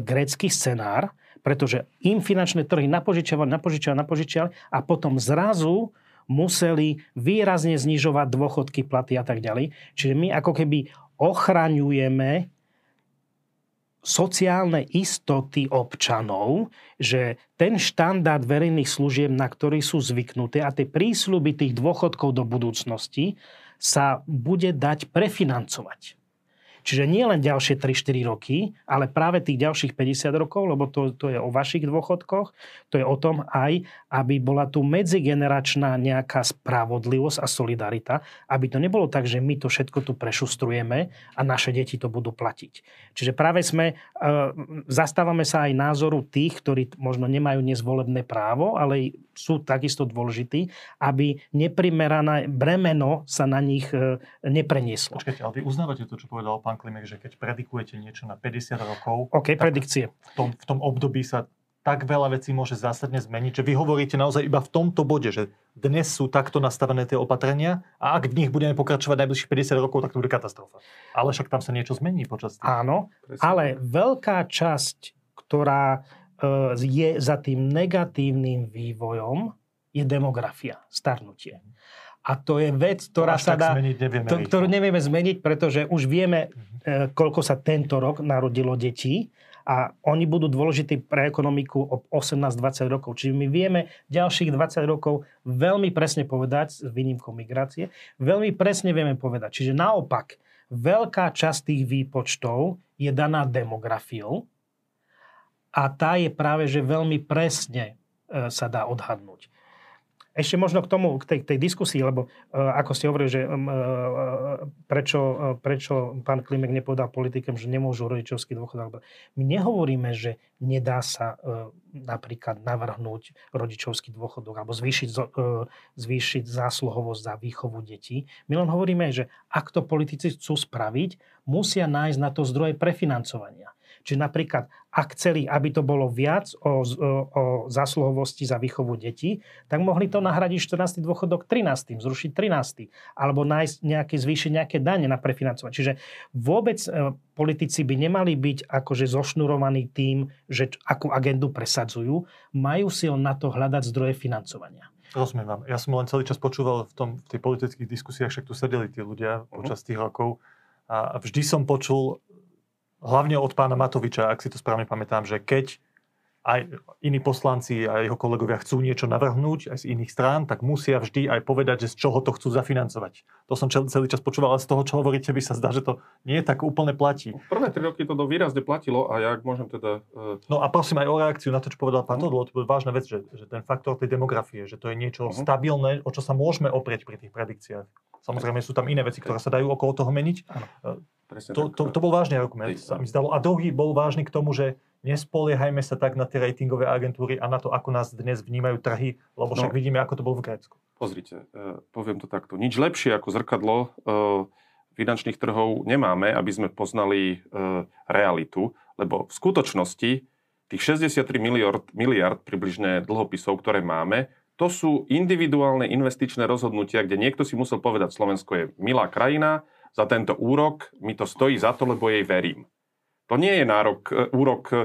grécky scenár, pretože im finančné trhy napožičiavali, napožičiavali, napožičiavali a potom zrazu museli výrazne znižovať dôchodky, platy a tak ďalej. Čiže my ako keby ochraňujeme sociálne istoty občanov, že ten štandard verejných služieb, na ktorý sú zvyknuté a tie prísľuby tých dôchodkov do budúcnosti sa bude dať prefinancovať. Čiže nie len ďalšie 3-4 roky, ale práve tých ďalších 50 rokov, lebo to, to je o vašich dôchodkoch, to je o tom aj, aby bola tu medzigeneračná nejaká spravodlivosť a solidarita, aby to nebolo tak, že my to všetko tu prešustrujeme a naše deti to budú platiť. Čiže práve sme, e, zastávame sa aj názoru tých, ktorí možno nemajú nezvolebné právo, ale sú takisto dôležití, aby neprimerané bremeno sa na nich e, neprenieslo. Počkajte, ale vy uznávate to, čo povedal pán Klimek, že keď predikujete niečo na 50 rokov, OK, predikcie. V tom, v tom období sa tak veľa vecí môže zásadne zmeniť, že vy hovoríte naozaj iba v tomto bode, že dnes sú takto nastavené tie opatrenia a ak v nich budeme pokračovať najbližších 50 rokov, tak to bude katastrofa. Ale však tam sa niečo zmení počas tých. Áno, Presne. ale veľká časť, ktorá E, je za tým negatívnym vývojom, je demografia, starnutie. A to je vec, ktorá sa dá... Zmeniť nevieme to, ktorú nevieme zmeniť, pretože už vieme, uh-huh. koľko sa tento rok narodilo detí a oni budú dôležití pre ekonomiku o 18-20 rokov. Čiže my vieme ďalších 20 rokov veľmi presne povedať, s výnimkou migrácie, veľmi presne vieme povedať. Čiže naopak, veľká časť tých výpočtov je daná demografiou, a tá je práve, že veľmi presne e, sa dá odhadnúť. Ešte možno k tomu, k tej, tej diskusii, lebo uh, ako ste hovorili, že uh, prečo, uh, prečo pán Klimek nepovedal politikom, že nemôžu rodičovský dôchodok. My nehovoríme, že nedá sa uh, napríklad navrhnúť rodičovský dôchodok alebo zvýšiť, uh, zvýšiť zásluhovosť za výchovu detí. My len hovoríme, že ak to politici chcú spraviť, musia nájsť na to zdroje prefinancovania. Čiže napríklad, ak chceli, aby to bolo viac o, o, o zásluhovosti za výchovu detí, tak mohli to nahradiť 14. dôchodok 13. zrušiť 13. alebo nájsť nejaké, zvýšiť nejaké dane na prefinancovanie. Čiže vôbec e, politici by nemali byť akože zošnurovaní tým, že akú agendu presadzujú, majú si len na to hľadať zdroje financovania. Rozumiem vám. Ja som len celý čas počúval v, tom, v tej politických diskusiách, však tu sedeli tí ľudia uh-huh. počas tých rokov a vždy som počul hlavne od pána Matoviča, ak si to správne pamätám, že keď aj iní poslanci a jeho kolegovia chcú niečo navrhnúť aj z iných strán, tak musia vždy aj povedať, že z čoho to chcú zafinancovať. To som celý čas počúval, ale z toho, čo hovoríte, by sa zdá, že to nie tak úplne platí. Prvé tri roky to výrazne platilo a ja môžem teda... Uh... No a prosím aj o reakciu na to, čo povedal pán Todlo, to je vážna vec, že, že ten faktor tej demografie, že to je niečo uh-huh. stabilné, o čo sa môžeme oprieť pri tých predikciách. Samozrejme sú tam iné veci, ktoré sa dajú okolo toho meniť. Uh, to, to, to bol vážny argument, sa mi zdalo. A druhý bol vážny k tomu, že nespoliehajme sa tak na tie ratingové agentúry a na to, ako nás dnes vnímajú trhy, lebo však no, vidíme, ako to bolo v Grécku. Pozrite, uh, poviem to takto. Nič lepšie ako zrkadlo uh, finančných trhov nemáme, aby sme poznali uh, realitu, lebo v skutočnosti tých 63 miliard, miliard približne dlhopisov, ktoré máme, to sú individuálne investičné rozhodnutia, kde niekto si musel povedať, Slovensko je milá krajina, za tento úrok mi to stojí za to, lebo jej verím. To nie je nárok, e, úrok e,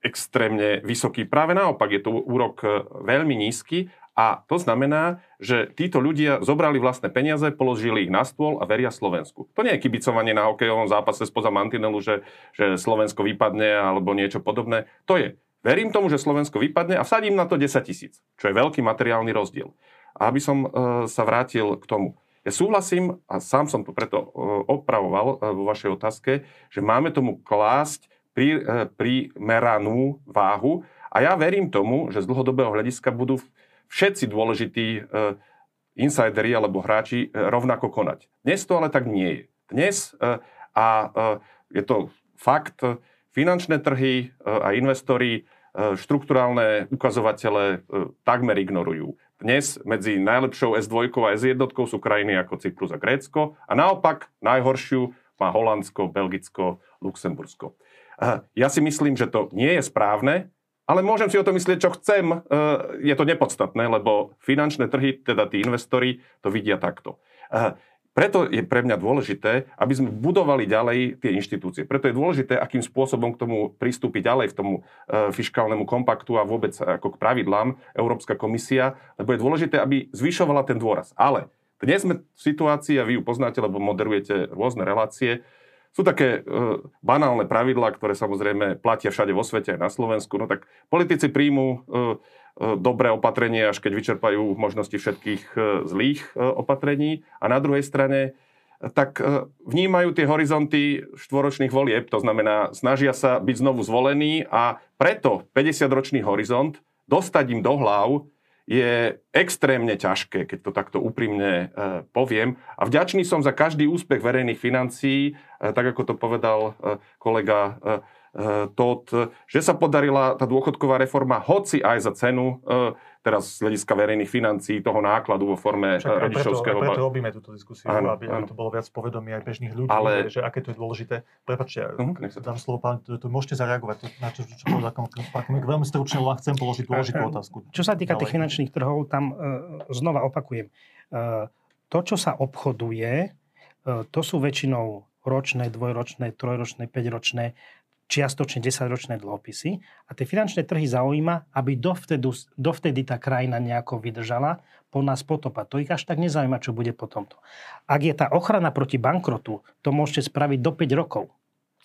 extrémne vysoký. Práve naopak, je to úrok veľmi nízky a to znamená, že títo ľudia zobrali vlastné peniaze, položili ich na stôl a veria Slovensku. To nie je kibicovanie na hokejovom zápase spoza mantinelu, že, že Slovensko vypadne alebo niečo podobné. To je, verím tomu, že Slovensko vypadne a vsadím na to 10 tisíc, čo je veľký materiálny rozdiel. A aby som e, sa vrátil k tomu. Ja súhlasím, a sám som to preto e, opravoval e, vo vašej otázke, že máme tomu klásť pri, e, primeranú váhu a ja verím tomu, že z dlhodobého hľadiska budú všetci dôležití insideri alebo hráči rovnako konať. Dnes to ale tak nie je. Dnes a je to fakt, finančné trhy a investori štruktúrálne ukazovatele takmer ignorujú. Dnes medzi najlepšou S2 a S1 sú krajiny ako Cyprus a Grécko a naopak najhoršiu má Holandsko, Belgicko, Luxembursko. Ja si myslím, že to nie je správne, ale môžem si o to myslieť, čo chcem. E, je to nepodstatné, lebo finančné trhy, teda tí investori, to vidia takto. Preto je pre mňa dôležité, aby sme budovali ďalej tie inštitúcie. Preto je dôležité, akým spôsobom k tomu pristúpiť ďalej v tomu e, fiskálnemu kompaktu a vôbec ako k pravidlám Európska komisia, lebo je dôležité, aby zvyšovala ten dôraz. Ale dnes sme v situácii, a vy ju poznáte, lebo moderujete rôzne relácie, sú také e, banálne pravidlá, ktoré samozrejme platia všade vo svete, aj na Slovensku. No tak politici príjmu e, E, dobré opatrenie, až keď vyčerpajú možnosti všetkých e, zlých e, opatrení. A na druhej strane tak vnímajú tie horizonty štvoročných volieb, to znamená, snažia sa byť znovu zvolení a preto 50-ročný horizont dostať im do hlav je extrémne ťažké, keď to takto úprimne e, poviem. A vďačný som za každý úspech verejných financií, e, tak ako to povedal e, kolega Eh, Todd, že sa podarila tá dôchodková reforma, hoci aj za cenu, eh, teraz z hľadiska verejných financií, toho nákladu vo forme Však rodičovského... Preto, preto robíme túto diskusiu, áno, aby, áno. aby to bolo viac povedomí aj bežných ľudí, Ale... že aké to je dôležité. Prepačte, uh-huh, dám slovo pán, to, to môžete zareagovať na to, čo povedal pán Veľmi stručne vám chcem položiť dôležitú otázku. Čo sa týka tých finančných trhov, tam znova opakujem. To, čo sa obchoduje, to sú väčšinou ročné, dvojročné, trojročné, päťročné čiastočne 10-ročné dlhopisy a tie finančné trhy zaujíma, aby dovtedy, dovtedy tá krajina nejako vydržala, po nás potopa. To ich až tak nezaujíma, čo bude potom to. Ak je tá ochrana proti bankrotu, to môžete spraviť do 5 rokov.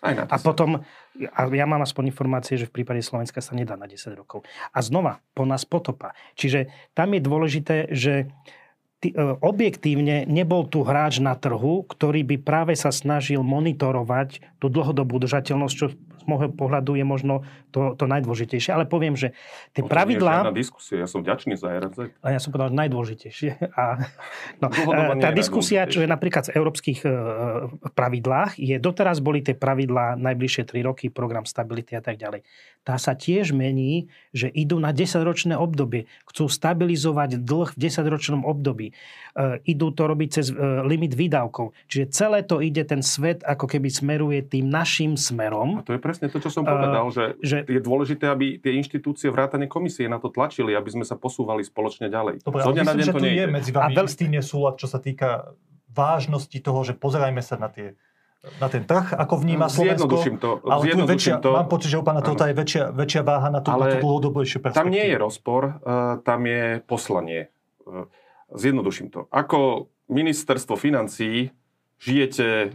Aj na a potom, a ja mám aspoň informácie, že v prípade Slovenska sa nedá na 10 rokov. A znova, po nás potopa. Čiže tam je dôležité, že E, objektívne nebol tu hráč na trhu, ktorý by práve sa snažil monitorovať tú dlhodobú udržateľnosť, čo môjho pohľadu je možno to, to najdôležitejšie. Ale poviem, že tie no, pravidlá... Diskusia, ja som vďačný za RZ. A ja som povedal najdôležitejšie. A, no, e, tá diskusia, čo je napríklad v európskych e, pravidlách, je doteraz boli tie pravidlá najbližšie 3 roky, program stability a tak ďalej. Tá sa tiež mení, že idú na 10-ročné obdobie. Chcú stabilizovať dlh v 10-ročnom období. E, idú to robiť cez e, limit výdavkov. Čiže celé to ide, ten svet ako keby smeruje tým našim smerom. A to je presne to, čo som povedal, uh, že, že je dôležité, aby tie inštitúcie vrátane komisie na to tlačili, aby sme sa posúvali spoločne ďalej. Dobre, ale myslím, že tu je medzi vami veľ... istý nesúlad, čo sa týka vážnosti toho, že pozerajme sa na tie na ten trh, ako vníma Slovensko. to. Ale tu väčšia, to. Mám pocit, že u pána Tota je väčšia, väčšia váha na tú, ale na tú dlhodobejšiu perspektívu. Tam nie je rozpor, uh, tam je poslanie. Uh, Zjednoduším to. Ako ministerstvo financií žijete e,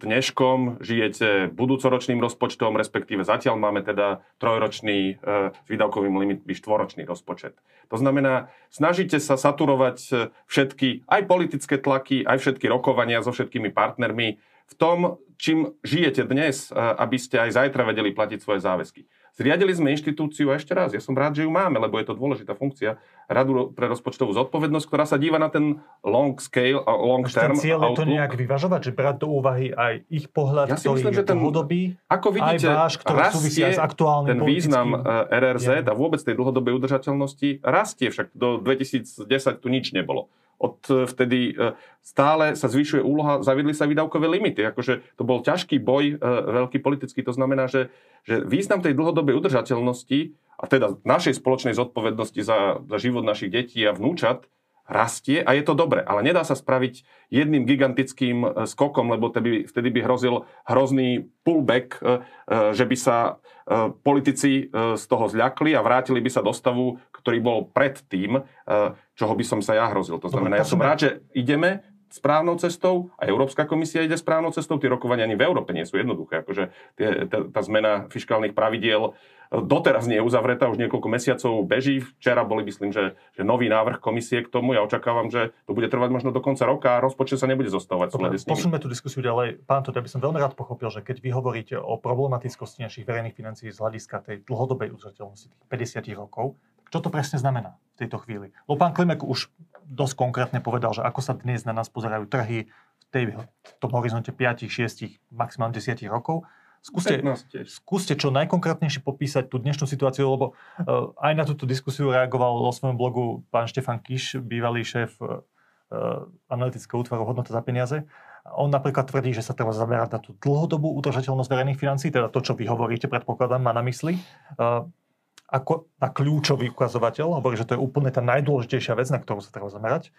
dneškom, žijete budúcoročným rozpočtom, respektíve zatiaľ máme teda trojročný e, s výdavkovým limitmi štvoročný rozpočet. To znamená, snažíte sa saturovať e, všetky, aj politické tlaky, aj všetky rokovania so všetkými partnermi v tom, čím žijete dnes, aby ste aj zajtra vedeli platiť svoje záväzky. Zriadili sme inštitúciu, a ešte raz, ja som rád, že ju máme, lebo je to dôležitá funkcia, Radu pre rozpočtovú zodpovednosť, ktorá sa díva na ten long scale a long term Ten cieľ je to nejak vyvažovať, že brať do úvahy aj ich pohľad, ja si ktorý myslím, že ten, dlhodobý, ako vidíte, aj váš, ktorý súvisí aj s aktuálnym ten význam eh, RRZ je. a vôbec tej dlhodobej udržateľnosti rastie, však do 2010 tu nič nebolo od eh, vtedy eh, stále sa zvyšuje úloha, zaviedli sa výdavkové limity. Akože to bol ťažký boj, veľký politický, to znamená, že, že význam tej dlhodobej udržateľnosti a teda našej spoločnej zodpovednosti za, za život našich detí a vnúčat rastie a je to dobre, ale nedá sa spraviť jedným gigantickým e, skokom, lebo tedy, vtedy by hrozil hrozný pullback, e, e, že by sa politici z toho zľakli a vrátili by sa do stavu, ktorý bol pred tým, čoho by som sa ja hrozil. To znamená, ja som rád, že ideme správnou cestou a Európska komisia ide správnou cestou. Tie rokovania ani v Európe nie sú jednoduché. Akože tie, tá, tá zmena fiskálnych pravidiel doteraz nie je uzavretá, už niekoľko mesiacov beží. Včera boli, myslím, že, že nový návrh komisie k tomu. Ja očakávam, že to bude trvať možno do konca roka a rozpočet sa nebude zostávať. Dobre, posunme tú diskusiu ďalej. Pán to, ja by som veľmi rád pochopil, že keď vy hovoríte o problematickosti našich verejných financií z hľadiska tej dlhodobej udržateľnosti, tých 50 rokov, čo to presne znamená v tejto chvíli? Lebo pán Klimek už dosť konkrétne povedal, že ako sa dnes na nás pozerajú trhy v, tej, v tom horizonte 5, 6, maximálne 10 rokov. Skúste, skúste čo najkonkrétnejšie popísať tú dnešnú situáciu, lebo uh, aj na túto diskusiu reagoval vo svojom blogu pán Štefan Kiš, bývalý šéf uh, analytického útvaru Hodnota za peniaze. On napríklad tvrdí, že sa treba zamerať na tú dlhodobú udržateľnosť verejných financí, teda to, čo vy hovoríte, predpokladám, má na mysli. Uh, ako na kľúčový ukazovateľ, hovorí, že to je úplne tá najdôležitejšia vec, na ktorú sa treba zamerať.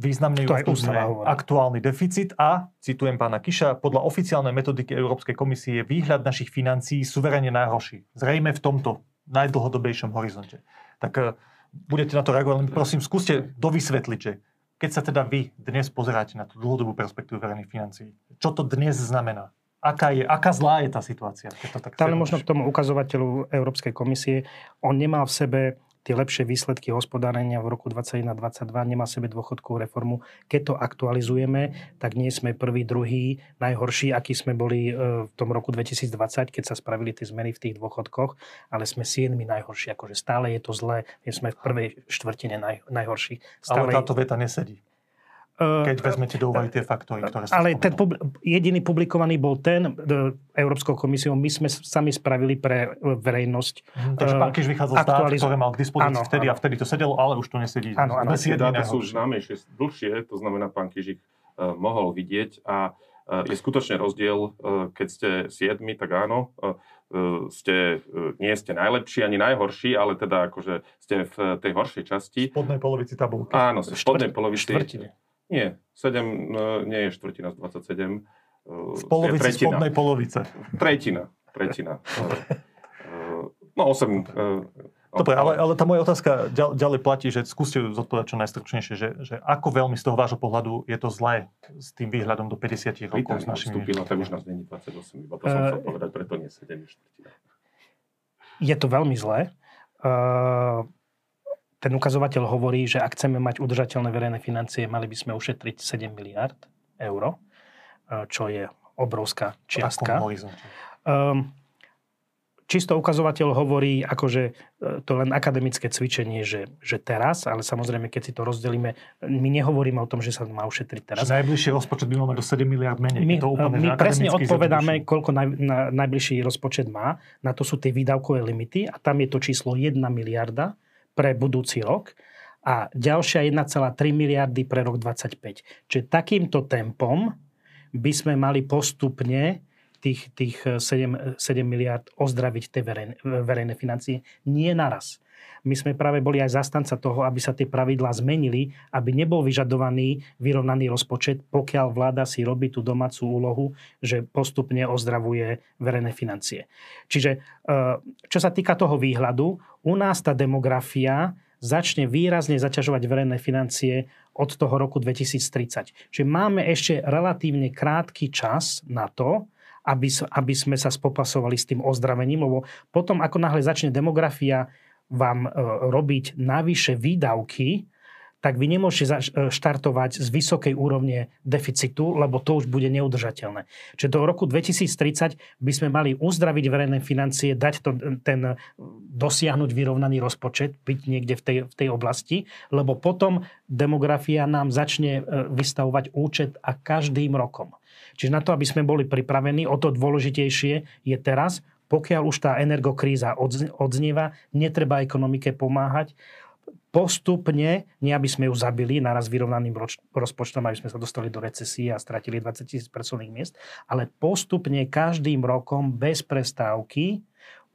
Významne ju ovplyvňuje aktuálny deficit a, citujem pána Kiša, podľa oficiálnej metodiky Európskej komisie je výhľad našich financií suverene najhorší. Zrejme v tomto najdlhodobejšom horizonte. Tak e, budete na to reagovať, prosím, skúste dovysvetliť, že keď sa teda vy dnes pozeráte na tú dlhodobú perspektívu verejných financií, čo to dnes znamená? Aká, je, aká zlá je tá situácia? Keď to tak Tam možno k tomu ukazovateľu Európskej komisie, on nemá v sebe tie lepšie výsledky hospodárenia v roku 2021-2022, nemá sebe dôchodkovú reformu. Keď to aktualizujeme, tak nie sme prvý, druhý, najhorší, aký sme boli e, v tom roku 2020, keď sa spravili tie zmeny v tých dôchodkoch, ale sme siedmi najhorší. Akože stále je to zlé, sme v prvej štvrtine naj, najhorší. Stále... Ale táto veta nesedí. Keď vezmete do úvahy tie faktory, ktoré sa Ale ten pub- jediný publikovaný bol ten Európskou komisiou. My sme sami spravili pre e, verejnosť. Mm, takže pán Kiš vychádzal z dát, ktoré mal k dispozícii ano, vtedy ano. a vtedy to sedelo, ale už to nesedí. Áno, áno. Tie dáta sú už známejšie, dlhšie, to znamená, pán Kižik uh, mohol vidieť a uh, je skutočne rozdiel, uh, keď ste siedmi, tak áno, uh, ste, nie ste najlepší ani najhorší, ale teda akože ste v tej horšej časti. V spodnej polovici tabulky. Áno, v spodnej polovici. Štvrtine. Nie, 7 no, nie je štvrtina z 27. Z polovici, tretina. spodnej polovice. Tretina, tretina. no 8. No, Dobre, ale, ale tá moja otázka ďalej platí, že skúste zodpovedať čo najstručnejšie, že, že ako veľmi z toho vášho pohľadu je to zlé s tým výhľadom do 50 rokov s našimi... Vstúpila, tak už nás není 28, iba to som chcel povedať, preto nie 7 štvrtina. Je to veľmi zlé. Uh, ten ukazovateľ hovorí, že ak chceme mať udržateľné verejné financie, mali by sme ušetriť 7 miliard eur, e, čo je obrovská čiastka. Um, čisto ukazovateľ hovorí, akože e, to len akademické cvičenie, že, že teraz, ale samozrejme, keď si to rozdelíme, my nehovoríme o tom, že sa má ušetriť teraz. Že najbližší rozpočet by mal mať do 7 miliard menej. My, to úplne, my presne odpovedáme, koľko naj, na, najbližší rozpočet má. Na to sú tie výdavkové limity a tam je to číslo 1 miliarda pre budúci rok a ďalšia 1,3 miliardy pre rok 2025. Čiže takýmto tempom by sme mali postupne tých, tých 7, 7 miliard ozdraviť tie verejné, verejné financie. Nie naraz. My sme práve boli aj zastanca toho, aby sa tie pravidlá zmenili, aby nebol vyžadovaný vyrovnaný rozpočet, pokiaľ vláda si robí tú domácu úlohu, že postupne ozdravuje verejné financie. Čiže e, čo sa týka toho výhľadu, u nás tá demografia začne výrazne zaťažovať verejné financie od toho roku 2030. Čiže máme ešte relatívne krátky čas na to, aby, aby sme sa spopasovali s tým ozdravením, lebo potom, ako náhle začne demografia vám e, robiť navyše výdavky, tak vy nemôžete e, štartovať z vysokej úrovne deficitu, lebo to už bude neudržateľné. Čiže do roku 2030 by sme mali uzdraviť verejné financie, dať to, ten, dosiahnuť vyrovnaný rozpočet, byť niekde v tej, v tej oblasti, lebo potom demografia nám začne e, vystavovať účet a každým rokom. Čiže na to, aby sme boli pripravení, o to dôležitejšie je teraz pokiaľ už tá energokríza odznieva, netreba ekonomike pomáhať. Postupne, nie aby sme ju zabili naraz vyrovnaným rozpočtom, aby sme sa dostali do recesie a stratili 20 tisíc pracovných miest, ale postupne každým rokom bez prestávky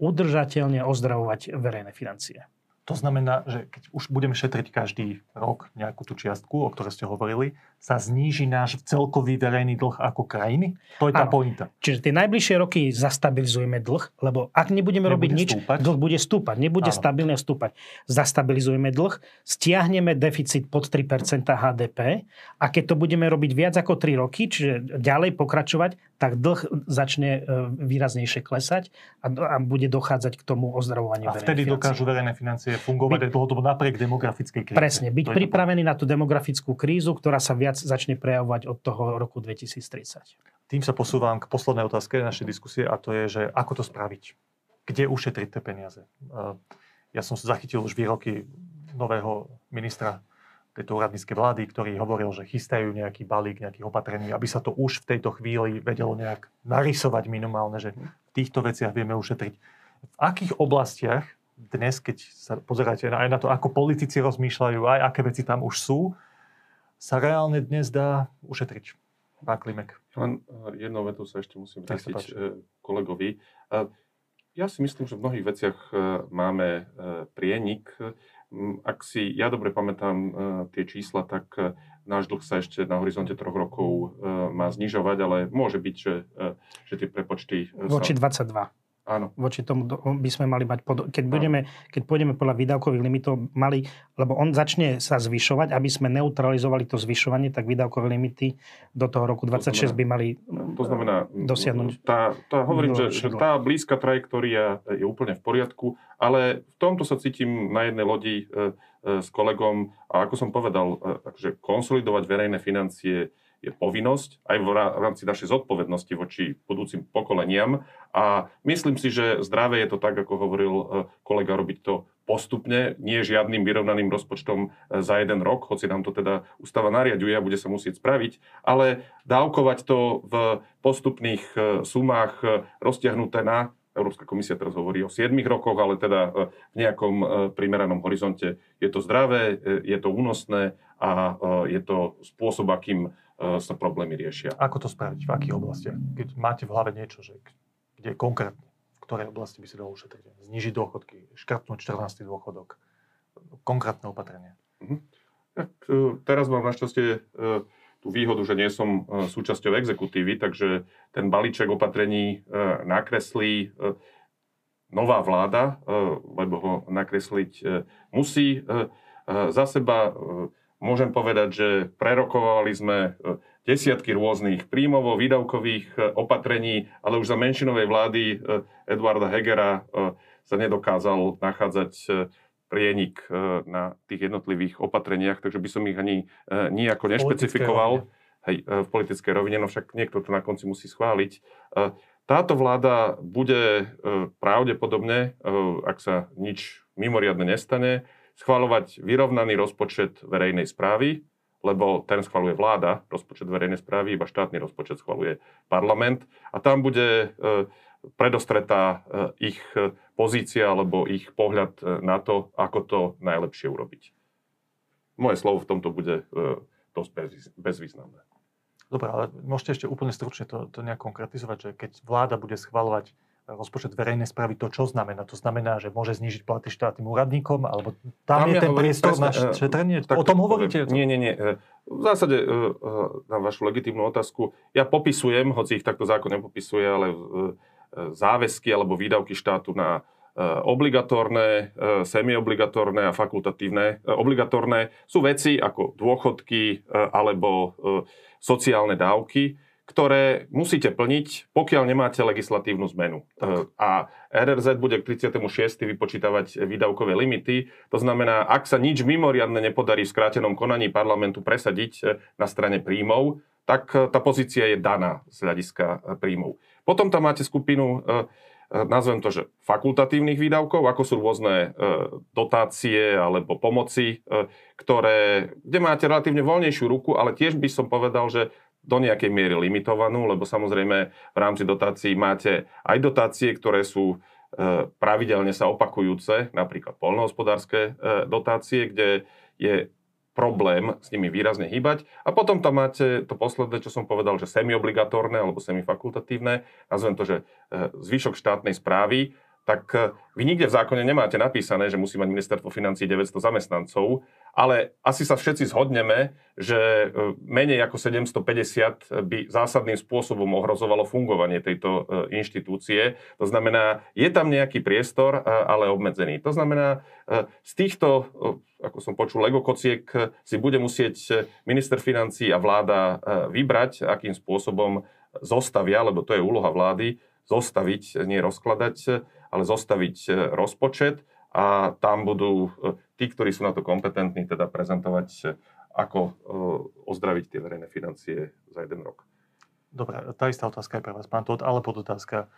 udržateľne ozdravovať verejné financie. To znamená, že keď už budeme šetriť každý rok nejakú tú čiastku, o ktorej ste hovorili, sa zníži náš celkový verejný dlh ako krajiny? To je tá Áno. pointa. Čiže tie najbližšie roky zastabilizujeme dlh, lebo ak nebudeme Nebude robiť nič, stúpať. dlh bude stúpať, nebude Áno. stabilne stúpať. Zastabilizujeme dlh, stiahneme deficit pod 3% HDP a keď to budeme robiť viac ako 3 roky, čiže ďalej pokračovať, tak dlh začne e, výraznejšie klesať a, a bude dochádzať k tomu ozdravovaniu A vtedy financií. dokážu verejné financie fungovať aj dlhodobo napriek demografickej kríze. Presne, byť To je to pripravený na tú demografickú krízu, ktorá sa viac začne prejavovať od toho roku 2030. Tým sa posúvam k poslednej otázke našej diskusie a to je, že ako to spraviť? Kde ušetriť tie peniaze? Uh, Ja som zachytil už výroky nového ministra tejto úradníckej vlády, ktorý hovoril, že chystajú nejaký balík nejakých opatrení, aby sa to už v tejto chvíli vedelo nejak narysovať minimálne, že v týchto veciach vieme ušetriť. V akých oblastiach dnes, keď sa pozeráte aj na to, ako politici rozmýšľajú, aj aké veci tam už sú, sa reálne dnes dá ušetriť? Pán Klimek. Len eh, jednou vetou sa ešte musím vrátiť eh, kolegovi. Eh, Ja si myslím, že v mnohých veciach máme prienik. Mm, Ak si ja dobre pamätám eh, tie čísla, tak eh, náš dlh sa ešte na horizonte troch rokov eh, má znižovať, ale môže byť, že, že tie prepočty... Voči sa... 22. Áno. voči tomu by sme mali mať, pod, keď, budeme, keď pôjdeme podľa výdavkových limitov, mali, lebo on začne sa zvyšovať, aby sme neutralizovali to zvyšovanie, tak výdavkové limity do toho roku 26 by mali To znamená, dosiahnuť. Tá, tá, hovorím, že, že tá blízka trajektória je úplne v poriadku, ale v tomto sa cítim na jednej lodi e, e, s kolegom a ako som povedal, e, takže konsolidovať verejné financie je povinnosť aj v rá- v rámci našej zodpovednosti voči budúcim pokoleniam a myslím si, že zdravé je to tak, ako hovoril e, kolega, robiť to postupne, nie žiadnym vyrovnaným rozpočtom e, za jeden rok, hoci nám to teda ústava nariaduje a bude sa musieť spraviť, ale dávkovať to v postupných e, sumách roztiahnuté na Európska komisia teraz hovorí o 7 rokoch, ale teda v nejakom primeranom horizonte. Je to zdravé, je to únosné a je to spôsob, akým sa problémy riešia. Ako to spraviť? V akých oblastiach? Keď máte v hlave niečo, že kde konkrétne, v ktorej oblasti by si dalo ušetriť? Znižiť dôchodky, škrtnúť 14. dôchodok. Konkrétne opatrenia. Tak, e, teraz mám našťastie e, tú výhodu, že nie som e, súčasťou exekutívy, takže ten balíček opatrení e, nakreslí e, nová vláda, e, lebo ho nakresliť e, musí. E, e, Za seba e, môžem povedať, že prerokovali sme e, desiatky rôznych príjmovo výdavkových e, opatrení, ale už za menšinovej vlády e, Eduarda Hegera sa nedokázal nachádzať prienik na tých jednotlivých opatreniach, takže by som ich ani nijako nešpecifikoval. Hej, v politickej rovine, no však niekto to na konci musí schváliť. Táto vláda bude pravdepodobne, ak sa nič mimoriadne nestane, schváľovať vyrovnaný rozpočet verejnej správy, lebo ten schvaluje vláda, rozpočet verejnej správy, iba štátny rozpočet schvaluje parlament a tam bude e, predostretá e, ich e, pozícia alebo ich pohľad na to, ako to najlepšie urobiť. Moje slovo v tomto bude dosť bezvýz- bezvýznamné. Dobre, ale môžete ešte úplne stručne to, to nejak konkretizovať, že keď vláda bude schvalovať rozpočet verejnej správy, to čo znamená? To znamená, že môže znížiť platy štátnym úradníkom, alebo tam, Tam je ja ten priestor presne, na e, šetrenie? Tak o tom to hovoríte? Nie, nie, nie. E, V zásade e, na vašu legitímnu otázku, ja popisujem, hoci ich takto zákon nepopisuje, ale záväzky alebo výdavky štátu na obligatórne, semiobligatórne a fakultatívne. Obligatórne sú veci ako dôchodky alebo sociálne dávky, ktoré musíte plniť, pokiaľ nemáte legislatívnu zmenu. E, A RRZ bude k 36. vypočítavať výdavkové limity. To znamená, ak sa nič mimoriadne nepodarí v skrátenom konaní parlamentu presadiť e, na strane príjmov, tak e, tá pozícia je daná z hľadiska príjmov. Potom tam máte skupinu, nazvem to, že fakultatívnych výdavkov, ako sú rôzne dotácie alebo pomoci, ktoré, kde máte relatívne voľnejšiu ruku, ale tiež by som povedal, že do nejakej miery limitovanú, lebo samozrejme v rámci dotácií máte aj dotácie, ktoré sú e, pravidelne sa opakujúce, napríklad poľnohospodárske e, dotácie, kde je problém s nimi výrazne hýbať. A potom tam máte to posledné, čo som povedal, že semiobligatórne alebo semifakultatívne, nazvem to, že e, zvyšok štátnej správy, tak e, vy nikde v zákone nemáte napísané, že musí mať ministerstvo financí 900 zamestnancov, ale asi sa všetci zhodneme, že e, menej ako 750 by zásadným spôsobom ohrozovalo fungovanie tejto e, inštitúcie. To znamená, je tam nejaký priestor, ale obmedzený. To znamená, z týchto, ako som počul, Lego kociek si bude musieť minister financí a vláda vybrať, akým spôsobom zostavia, lebo to je úloha vlády, zostaviť, nie rozkladať, ale zostaviť e, rozpočet a tam budú e, tí, ktorí sú na to kompetentní, teda prezentovať, e, ako ozdraviť tie verejné financie za jeden rok. Dobre, tá istá otázka je pre vás, pán Todt, ale podotázka.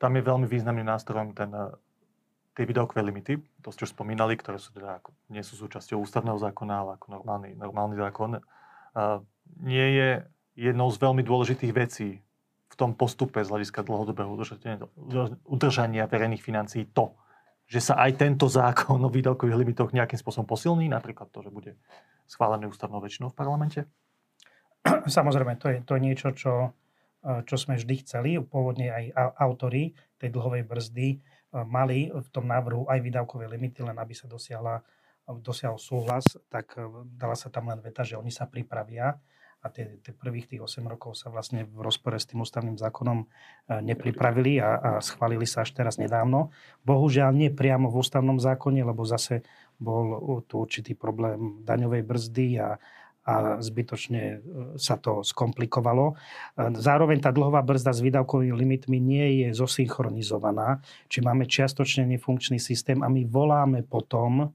Tam je veľmi významným nástrojom ten, tie videokové limity, to ste už spomínali, ktoré sú teda, ako, nie sú súčasťou ústavného zákona, ale ako normálny, normálny zákon. A nie je jednou z veľmi dôležitých vecí v tom postupe z hľadiska dlhodobého udržania verejných financií to, že sa aj tento zákon o výdavkových limitoch nejakým spôsobom posilní, napríklad to, že bude schválený ústavnou väčšinou v parlamente? Samozrejme, to je, to je niečo, čo, čo sme vždy chceli. Pôvodne aj autory tej dlhovej brzdy e, mali v tom návrhu aj výdavkové limity, len aby sa dosiahla, dosiahol súhlas, tak e, dala sa tam len veta, že oni sa pripravia a tie, tie prvých tých 8 rokov sa vlastne v rozpore s tým ústavným zákonom e, nepripravili a, a schválili sa až teraz nedávno. Bohužiaľ nie priamo v ústavnom zákone, lebo zase bol tu určitý problém daňovej brzdy a, a zbytočne e, sa to skomplikovalo. E, zároveň tá dlhová brzda s výdavkovými limitmi nie je zosynchronizovaná, či máme čiastočne nefunkčný systém a my voláme potom,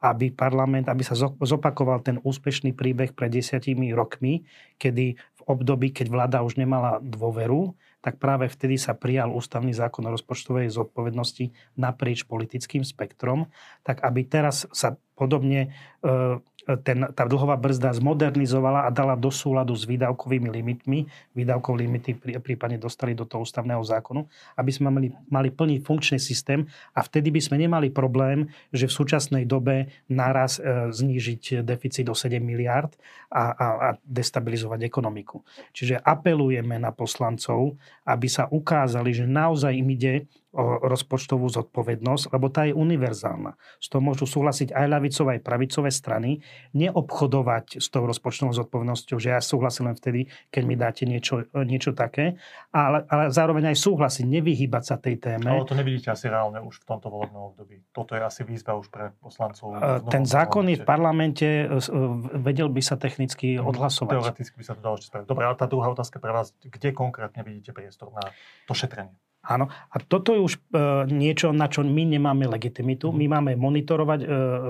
aby parlament, aby sa zopakoval ten úspešný príbeh pred desiatimi rokmi, kedy v období, keď vláda už nemala dôveru, tak práve vtedy sa prijal ústavný zákon o rozpočtovej zodpovednosti naprieč politickým spektrom, tak aby teraz sa podobne e, ten, tá dlhová brzda zmodernizovala a dala do súladu s výdavkovými limitmi, výdavkov limity prípadne dostali do toho ústavného zákonu, aby sme mali, mali plný funkčný systém a vtedy by sme nemali problém, že v súčasnej dobe naraz e, znížiť deficit o 7 miliard a, a, a destabilizovať ekonomiku. Čiže apelujeme na poslancov, aby sa ukázali, že naozaj im ide rozpočtovú zodpovednosť, lebo tá je univerzálna. S toho môžu súhlasiť aj ľavicové, aj pravicové strany. Neobchodovať s tou rozpočtovou zodpovednosťou, že ja súhlasím len vtedy, keď mi dáte niečo, niečo také, ale, ale zároveň aj súhlasiť, nevyhýbať sa tej téme. Ale to nevidíte asi reálne už v tomto volebnom období. Toto je asi výzva už pre poslancov. Ten zákon je v parlamente, e, e, vedel by sa technicky mhm, odhlasovať. Teoreticky by sa to dalo ešte spraviť. Dobre, a tá druhá otázka pre vás, kde konkrétne vidíte priestor na to šetrenie? Áno. A toto je už e, niečo, na čo my nemáme legitimitu. My mhm. máme monitorovať e,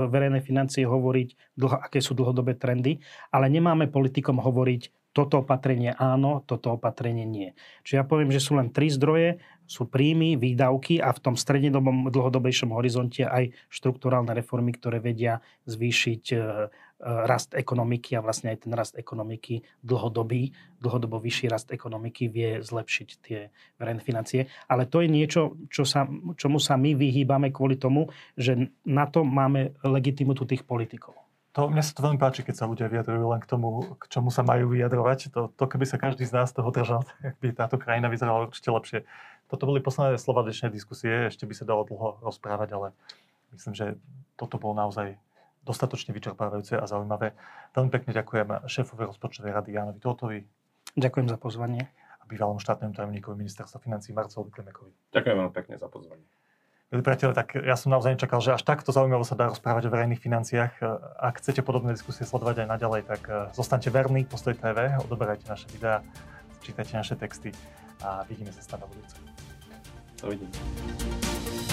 verejné financie, hovoriť, dlho, aké sú dlhodobé trendy, ale nemáme politikom hovoriť, toto opatrenie áno, toto opatrenie nie. Čiže ja poviem, že sú len tri zdroje, sú príjmy, výdavky a v tom strednodobom dlhodobejšom horizonte aj štruktúrálne reformy, ktoré vedia zvýšiť e, rast ekonomiky a vlastne aj ten rast ekonomiky dlhodobý, dlhodobo vyšší rast ekonomiky vie zlepšiť tie verejné financie. Ale to je niečo, čo sa, čomu sa my vyhýbame kvôli tomu, že na to máme legitimitu tých politikov. To, mne sa to veľmi páči, keď sa ľudia vyjadrujú len k tomu, k čomu sa majú vyjadrovať. To, to keby sa každý z nás toho držal, tak by táto krajina vyzerala určite lepšie. Toto boli posledné slova dnešnej diskusie, ešte by sa dalo dlho rozprávať, ale myslím, že toto bolo naozaj dostatočne vyčerpávajúce a zaujímavé. Veľmi pekne ďakujem šéfovi rozpočtovej rady Jánovi Totovi. Ďakujem za pozvanie. A bývalom štátnemu tajomníkovi ministerstva financí Marcovi Klemekovi. Ďakujem veľmi pekne za pozvanie. Milí priateľe, tak ja som naozaj nečakal, že až takto zaujímavo sa dá rozprávať o verejných financiách. Ak chcete podobné diskusie sledovať aj naďalej, tak eh, zostaňte verní Postoj TV, odoberajte naše videá, čítajte naše texty a vidíme sa stále na budúce. Dovidenia.